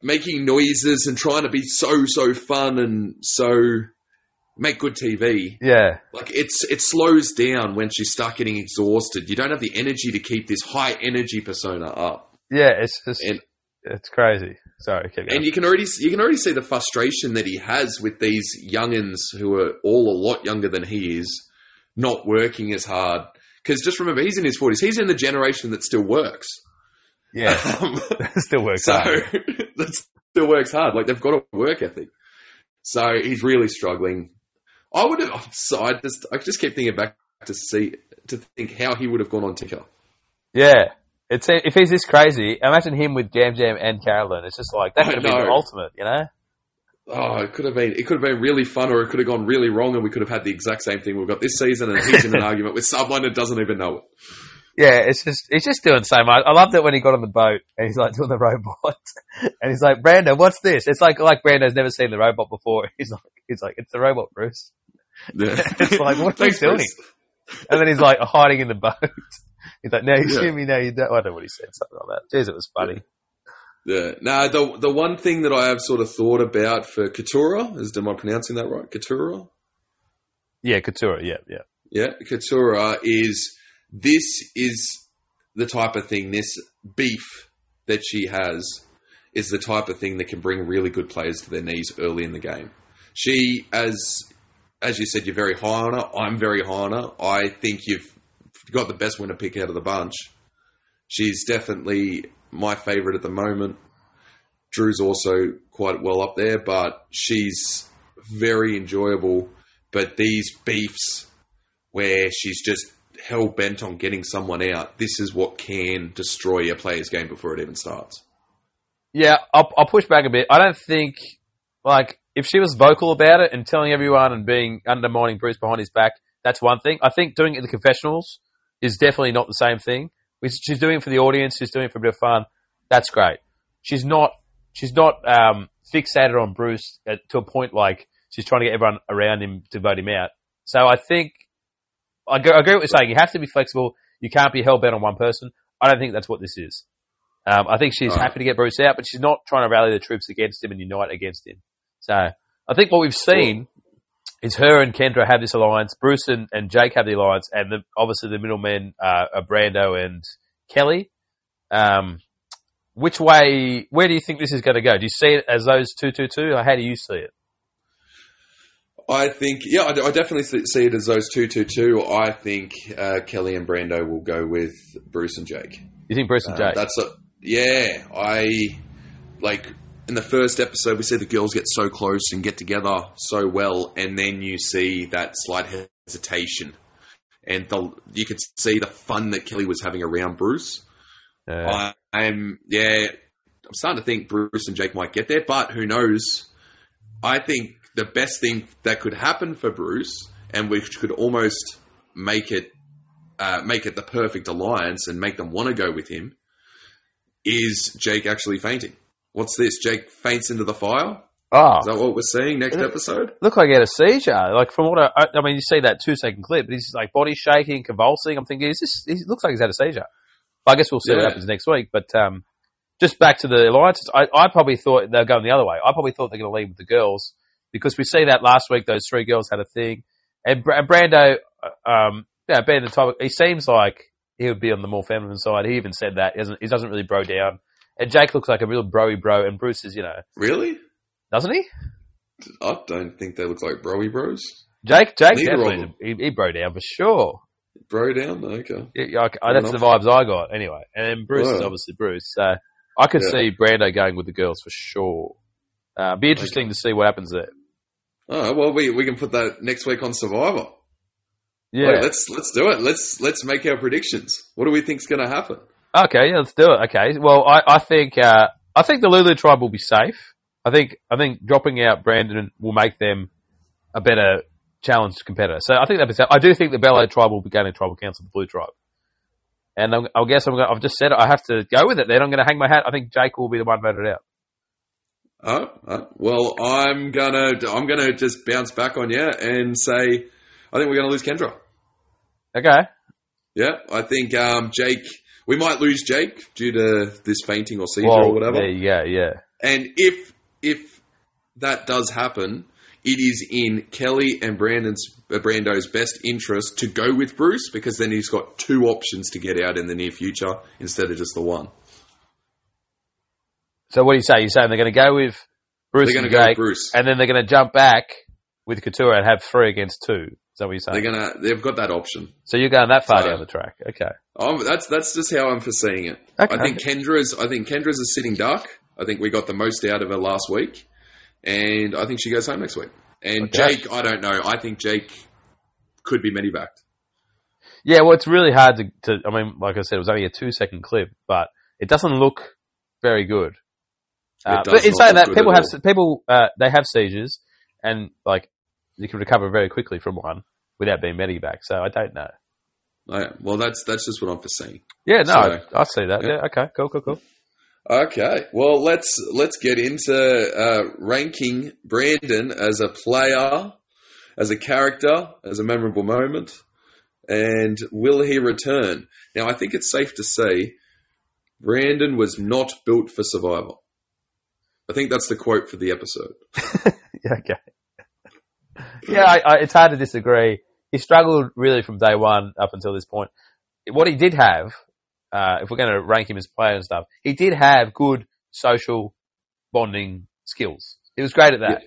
making noises and trying to be so so fun and so make good TV. Yeah, Like it's it slows down when she start getting exhausted. You don't have the energy to keep this high energy persona up, yeah. It's just and it's crazy. Sorry, and you can already you can already see the frustration that he has with these youngins who are all a lot younger than he is, not working as hard. Because just remember, he's in his forties. He's in the generation that still works. yeah, *laughs* Um, *laughs* still works. so *laughs* that still works hard. Like they've got a work ethic. So he's really struggling. I would have. So I just I just keep thinking back to see to think how he would have gone on Tika. Yeah. It's if he's this crazy, imagine him with Yam Yam and Carolyn. It's just like that could have been the ultimate, you know? Oh, it could have been. It could have been really fun, or it could have gone really wrong, and we could have had the exact same thing we've got this season. And he's in an *laughs* argument with someone that doesn't even know it. Yeah, it's just he's just doing so much. I loved it when he got on the boat and he's like doing the robot, *laughs* and he's like, "Brando, what's this?" It's like like Brando's never seen the robot before. *laughs* He's like, he's like, "It's the robot, Bruce." Yeah. *laughs* It's like, what are you doing? And then he's like hiding in the boat. *laughs* He's like, "No, you Yeah. see me, no, you don't." I don't know what he said, something like that. Jeez, it was funny. Yeah. Now, the the one thing that I have sort of thought about for Katurah is, am I pronouncing that right? Katurah. Yeah, Couture. Yeah, yeah, Yeah, Katurah is this is the type of thing, this beef that she has is the type of thing that can bring really good players to their knees early in the game. She, as as you said, you're very high on her. I'm very high on her. I think you've got the best winner pick out of the bunch. She's definitely my favourite at the moment. Drew's also quite well up there, but she's very enjoyable. But these beefs where she's just hell bent on getting someone out. This is what can destroy a player's game before it even starts. yeah. I'll, I'll push back a bit. I don't think like if she was vocal about it and telling everyone and being undermining Bruce behind his back, that's one thing. I think doing it in the confessionals is definitely not the same thing. She's doing it for the audience. She's doing it for a bit of fun. That's great. She's not. She's not um, fixated on Bruce at, to a point like she's trying to get everyone around him to vote him out. So I think I agree, I agree with what you're saying. You have to be flexible. You can't be hell bent on one person. I don't think that's what this is. Um, I think she's happy to get Bruce out, but she's not trying to rally the troops against him and unite against him. So I think what we've seen is her and Kendra have this alliance. Bruce and, and Jake have the alliance, and the, obviously the middlemen uh, are Brando and Kellie. Um, which way? Where do you think this is going to go? Do you see it as those two, two, two, or how do you see it? I think, yeah, I, I definitely see- it as those two, two, two. I think uh, Kellie and Brando will go with Bruce and Jake. You think Bruce and Uh, Jake? that's a yeah. I like in the first episode we see the girls get so close and get together so well, and then you see that slight hesitation, and the you could see the fun that Kellie was having around Bruce. Uh, I, I'm yeah. I'm starting to think Bruce and Jake might get there, but who knows? I think the best thing that could happen for Bruce, and which could almost make it uh, make it the perfect alliance and make them want to go with him, is Jake actually fainting. What's this? Jake faints into the fire. oh, Is that what we're seeing next episode? Look like he had a seizure. Like from what I, I, mean, you see that two second clip, but he's like body shaking, convulsing. I'm thinking, is this? He looks like he's had a seizure. I guess we'll see what happens next week. But um, just back to the alliances, I, I probably thought they're going the other way. I probably thought they're going to lead with the girls because we see that last week. Those three girls had a thing, and Bra- Brando, uh, um, yeah, being the type, he seems like he would be on the more feminine side. He even said that he doesn't, he doesn't really bro down. And Jake looks like a real broy bro, and Bruce is, you know, Really? doesn't he? I don't think they look like broy bros. Jake, Jake, Neither definitely, he, he bro down for sure. Bro down? Okay. Yeah, okay, Fair that's the vibes I got anyway. And then Bruce is obviously Bruce. So I could Yeah. see Brando going with the girls for sure. Uh, be interesting to see what happens there. Oh well, we we can put that next week on Survivor. Yeah. Wait, let's let's do it. Let's let's make our predictions. What do we think's going to happen? Okay, yeah, let's do it. Okay. Well, I, I think uh, I think the Lulu tribe will be safe. I think I think dropping out Brandon will make them a better challenged competitor. So I think that'll be. I do think the Belo tribe will be gaining tribal council, the Blue tribe. And I'm, I guess I'm gonna, I've just said it. I have to go with it. Then I'm going to hang my hat. I think Jake will be the one voted out. Oh, uh, well, I'm gonna I'm gonna just bounce back on you and say I think we're gonna lose Kendra. Okay. Yeah, I think um, Jake. We might lose Jake due to this fainting or seizure Well, or whatever. Yeah. Yeah. And if if that does happen, it is in Kellie and Brandon's uh, Brando's best interest to go with Bruce because then he's got two options to get out in the near future instead of just the one. So what do you say? You're saying they're going to go with Bruce They're going to go with Bruce. and then they're going to jump back with Couture and have three against two. Is that what you're saying? They're gonna. They've got that option. so you're going that far So- down the track. Okay. Um, that's that's just how I'm foreseeing it. Okay. I think Kendra's. I think Kendra's a sitting duck. I think we got the most out of her last week, and I think she goes home next week. And Okay. Jake, I don't know. I think Jake could be medivac. Yeah, well, it's really hard to, to. I mean, like I said, it was only a two second clip, but it doesn't look very good. Uh, but in saying that, people have people uh, they have seizures, and like you can recover very quickly from one without being medivac. So I don't know. I, well, that's that's just what I'm foreseeing. Yeah, no, So- I, I see that. yeah. Yeah. okay, cool, cool, cool. Okay, well let's let's get into uh, ranking Brandon as a player, as a character, as a memorable moment, and will he return? Now, I think it's safe to say Brandon was not built for survival. I think that's the quote for the episode. *laughs* Yeah, okay. Yeah, I, I, it's hard to disagree. He struggled really from day one up until this point. What he did have, uh, if we're going to rank him as a player and stuff, he did have good social bonding skills. He was great at that.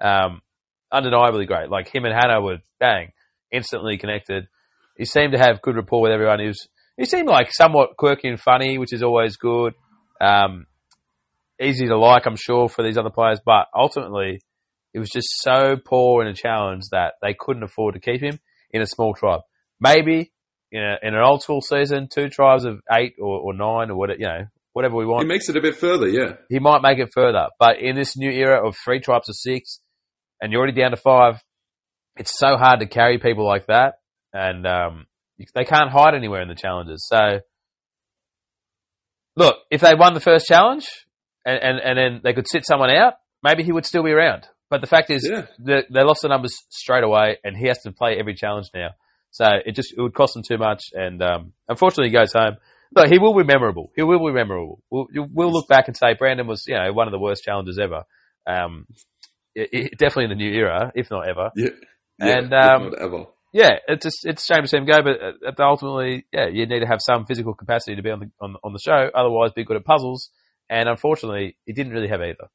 Um, undeniably great. Like him and Hannah were bang, instantly connected. He seemed to have good rapport with everyone. He was, he seemed like somewhat quirky and funny, which is always good. Um, easy to like, I'm sure, for these other players, but ultimately, it was just so poor in a challenge that they couldn't afford to keep him in a small tribe. Maybe in, a, in an old school season, two tribes of eight or, or nine or whatever, you know, whatever we want. He makes it a bit further, yeah. he might make it further. But in this new era of three tribes of six, and you're already down to five, it's so hard to carry people like that, and um, they can't hide anywhere in the challenges. So, look, if they won the first challenge and, and, and then they could sit someone out, maybe he would still be around. But the fact is, Yeah. the, they lost the numbers straight away, and he has to play every challenge now. So it just it would cost him too much, and um, unfortunately, he goes home. But he will be memorable. He will be memorable. We'll, we'll look back and say Brandon was, you know, one of the worst challenges ever. Um, it, it- definitely in the new era, if not ever. Yeah. yeah And, um, ever. Yeah, it's just it's a shame to see him go, but uh, uh, ultimately, yeah, you need to have some physical capacity to be on the on, on the show. Otherwise, be good at puzzles. And unfortunately, he didn't really have either.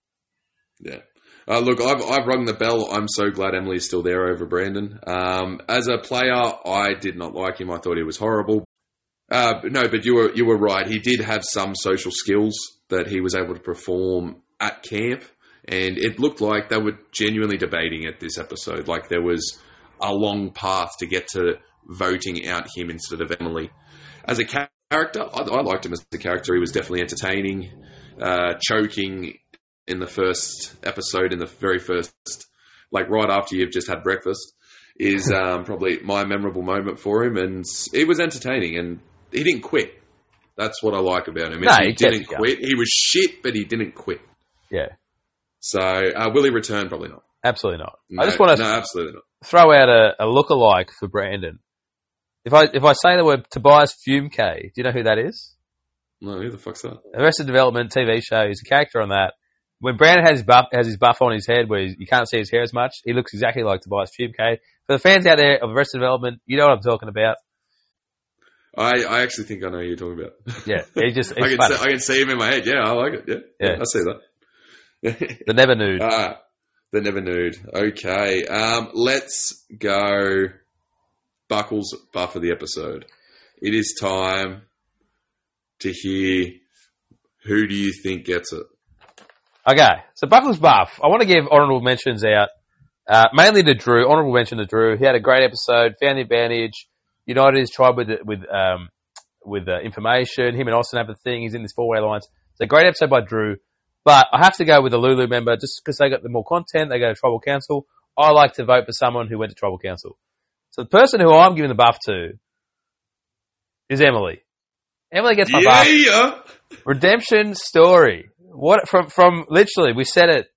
Yeah. Uh, look, I've, I've rung the bell. I'm so glad Emily's still there over Brandon. Um, as a player, I did not like him. I thought he was horrible. Uh, no, but you were you were right. He did have some social skills that he was able to perform at camp, and it looked like they were genuinely debating it this episode. Like there was a long path to get to voting out him instead of Emily. As a character, I, I liked him as a character. He was definitely entertaining, uh, choking in the first episode, in the very first, like right after you've just had breakfast, is *laughs* um, probably my memorable moment for him, and it was entertaining, and he didn't quit. That's what I like about him. No, he, he didn't quit. He was shit, but he didn't quit. Yeah, So uh, will he return? Probably not. absolutely not. No, I just want to no, absolutely not. throw out a, a lookalike for Brandon. If I if I say the word Tobias Fünke, do you know who that is? No, who the fuck's that? Arrested Development TV show. He's a character on that. When Brandon has his buff has his buff on his head, where you can't see his hair as much, he looks exactly like Tobias Fünke. For the fans out there of Arrested Development, you know what I'm talking about. I, I actually think I know who you're talking about. Yeah, he just *laughs* I can see, I can see him in my head. Yeah, I like it. Yeah, Yeah. I see that. the never nude. *laughs* Ah, the never nude. Okay, um, let's go. Buckles buff of the episode. It is time to hear who do you think gets it. Okay, so Buckles buff. I want to give honourable mentions out, uh, mainly to Drew. Honourable mention to Drew. He had a great episode. Found the advantage. United his tribe with with um, with uh, information. Him and Austin have a thing. He's in this four way alliance. It's a great episode by Drew. But I have to go with the Lulu member just because they got the more content. They go to Tribal Council. I like to vote for someone who went to Tribal Council. So the person who I'm giving the buff to is Emily. Emily gets my buff. Yeah, Redemption story. What from from literally we said it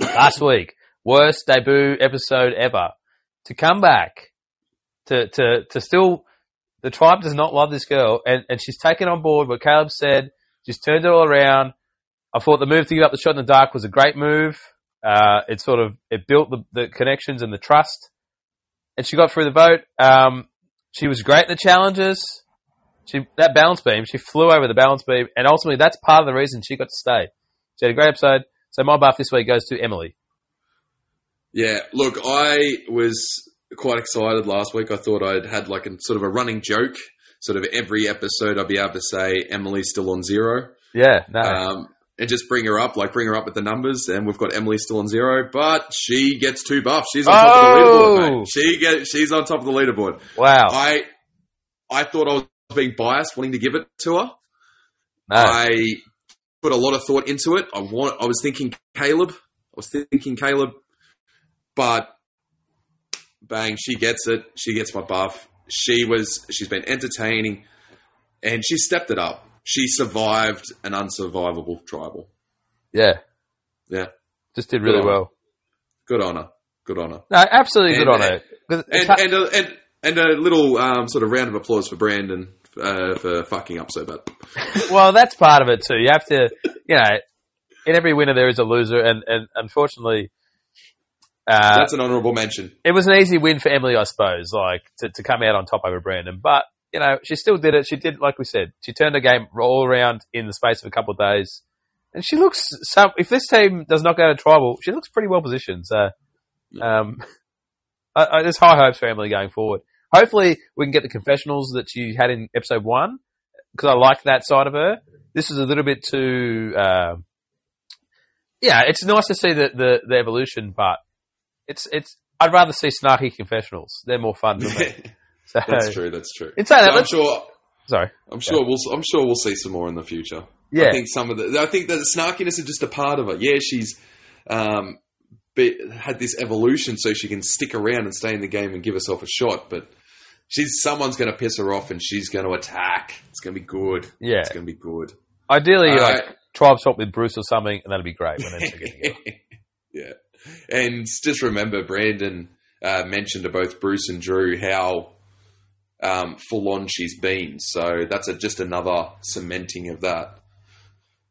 last *coughs* week. Worst debut episode ever. To come back to to to still the tribe does not love this girl and, and she's taken on board what Kaleb said. She's turned it all around. I thought the move to give up the shot in the dark was a great move. Uh, it sort of it built the, the connections and the trust, and she got through the vote. Um, she was great in the challenges. She that balance beam, she flew over the balance beam, and ultimately that's part of the reason she got to stay. She had a great episode. So my buff this week goes to Emily. Yeah, look, I was quite excited last week. I thought I'd had like a sort of a running joke. Sort of every episode, I'd be able to say Emily's still on zero, Yeah, no, um, and just bring her up, like bring her up with the numbers. And we've got Emily still on zero, but she gets two buffs. She's on top of the leaderboard. Oh! Mate. She get, she's on top of the leaderboard. wow, I, I thought I was being biased, wanting to give it to her. no, I put a lot of thought into it. I want. I was thinking Kaleb. I was thinking Kaleb, but bang, she gets it. She gets my buff. She was. She's been entertaining, and she stepped it up. She survived an unsurvivable tribal. yeah, Yeah, just did really Good well. good honor. Good honor. No, absolutely good And-. 'Cause it's And hard- and a, and, and a little um, sort of round of applause for Brandon uh, for fucking up so bad. *laughs* well, that's part of it too. You have to, you know, in every winner there is a loser, and and unfortunately, uh, That's an honourable mention. it was an easy win for Emily, I suppose, like to, to come out on top over Brandon. But you know, she still did it. She did, like we said, she turned her game all around in the space of a couple of days, and she looks. So if this team does not go to tribal, she looks pretty well positioned. So, um, *laughs* I, I, there's high hopes for Emily going forward. Hopefully, we can get the confessionals that she had in episode one because I like that side of her. This is a little bit too. Uh, yeah, it's nice to see the, the, the evolution, but it's it's. I'd rather see snarky confessionals. They're more fun me. *laughs* So, That's true. That's true. Saying that, I'm sure. Sorry. I'm sure we'll. I'm sure we'll see some more in the future. Yeah. I think some of the. I think that the snarkiness is just a part of it. Yeah, she's um, be, had this evolution so she can stick around and stay in the game and give herself a shot. But she's someone's going to piss her off and she's going to attack. It's going to be good. Yeah. It's going to be good. Ideally, Uh, like tribe swap with Bruce or something, and that'd be great. When they're together. *laughs* yeah, and just remember, Brandon uh, mentioned to both Bruce and Drew how um, full on she's been. So that's a, just another cementing of that.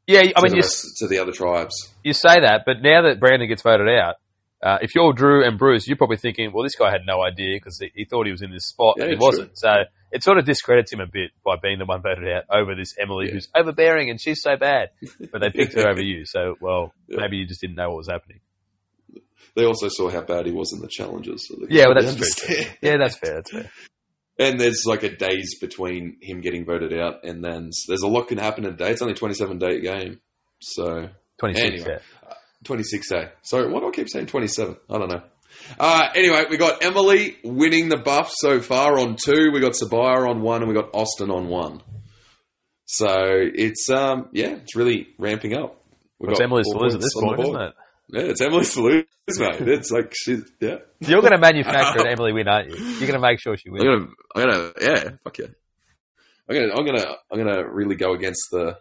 yeah, I mean, the rest- to the other tribes. you say that, but now that Brandon gets voted out, uh, if you're Drew and Bruce, you're probably thinking, well, this guy had no idea because he, he thought he was in this spot and he true. wasn't. So it sort of discredits him a bit by being the one voted out over this Emily Yeah. who's overbearing and she's so bad. But they picked her *laughs* over you. So, well, Yeah. maybe you just didn't know what was happening. They also saw how bad he was in the challenges. So Yeah, well, that's true. Yeah, that's fair. That's fair. *laughs* And there's like a days between him getting voted out, and then s- there's a lot can happen in a day. It's only 27 day game, so 26, Anyway. yeah. 26 day. Sorry, why do I keep saying 27? I don't know. Uh, anyway, we got Emily winning the buff so far on two. We got Sabiyah on one, and we got Austin on one. So it's um yeah, it's really ramping up. We It's got Emily's to lose at this point, isn't it? Yeah, it's Emily's to lose, *laughs* mate. It's like she's yeah. You're going to manufacture an *laughs* Emily win, aren't you? You're going to make sure she wins. I'm I'm gonna, yeah, fuck yeah. I'm gonna, I'm gonna, I'm gonna really go against the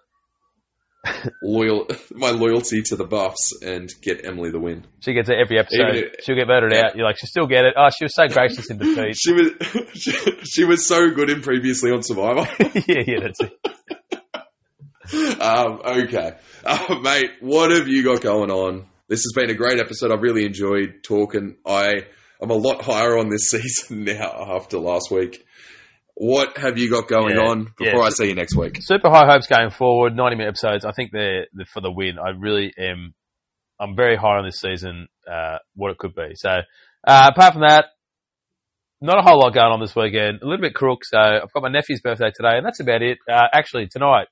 loyal, *laughs* my loyalty to the Buffs and get Emily the win. She gets it every episode. If- She'll get voted Yeah. out. You're like, she'll still get it. Oh, she was so gracious in defeat. *laughs* She was, *laughs* she, she was so good in previously on Survivor. yeah, yeah, that's it. um, okay, uh, mate, what have you got going on? This has been a great episode. I've really enjoyed talking. I, I'm a lot higher on this season now after last week. What have you got going Yeah, on before yeah. I see you next week? Super high hopes going forward. 90 minute episodes. I think they're, they're for the win. I really am. I'm very high on this season. Uh, what it could be. So, uh, apart from that, not a whole lot going on this weekend. A little bit crook. So I've got my nephew's birthday today, and that's about it. Uh, actually, tonight,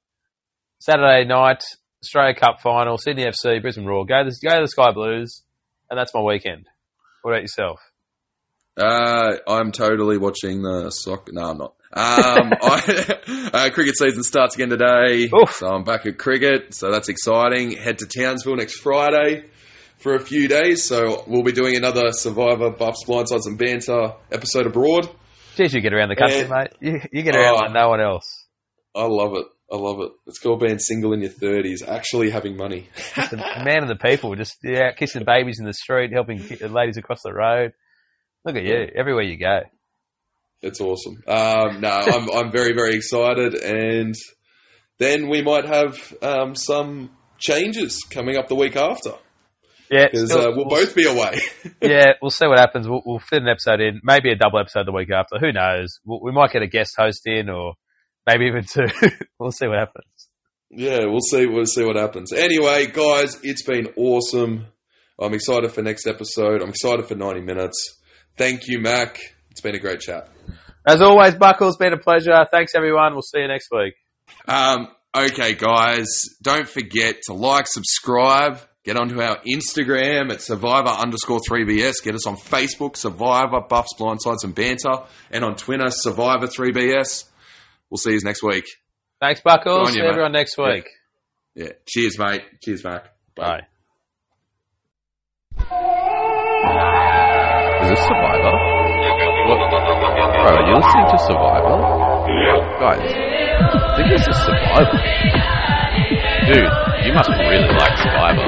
Saturday night, Australia Cup final, Sydney FC, Brisbane Roar. Go to, go to the Sky Blues, and that's my weekend. What about yourself? Uh, I'm totally watching the soccer. No, I'm not. Um, *laughs* I, uh, cricket season starts again today, Oof. so I'm back at cricket. So that's exciting. Head to Townsville next Friday for a few days. So we'll be doing another Survivor Buffs Blindsides and Banter episode abroad. Geez, you get around the country, Yeah. mate. You, you get around Oh. like no one else. I love it. I love it. It's called being single in your 30s, actually having money. the man of the people, just yeah, kissing babies in the street, helping ladies across the road. Look at you, everywhere you go. It's awesome. Um, no, I'm *laughs* I'm very very excited, and then we might have um, some changes coming up the week after. Yeah, because uh, we'll both be away. *laughs* yeah, we'll see what happens. We'll, we'll fit an episode in, maybe a double episode the week after. Who knows? We'll, we might get a guest host in, or maybe even two. *laughs* we'll see what happens. yeah, we'll see. We'll see what happens. Anyway, guys, it's been awesome. I'm excited for next episode. I'm excited for 90 minutes. Thank you, Mac. It's been a great chat. As always, Buckle, it's been a pleasure. Thanks, everyone. We'll see you next week. Um, okay, guys, don't forget to like, subscribe, get onto our Instagram at Survivor underscore 3BS. Get us on Facebook, Survivor, Buffs, Blindsides, and Banter. And on Twitter, Survivor 3BS. We'll see you next week. Thanks, Good Buckles. See you, mate. everyone next week. Yeah. Cheers, mate. Cheers, Mac. Bye. Is this Survivor? What? Bro, are you listening to Survivor? Guys, I think this is Survivor. Dude, you must really like Survivor.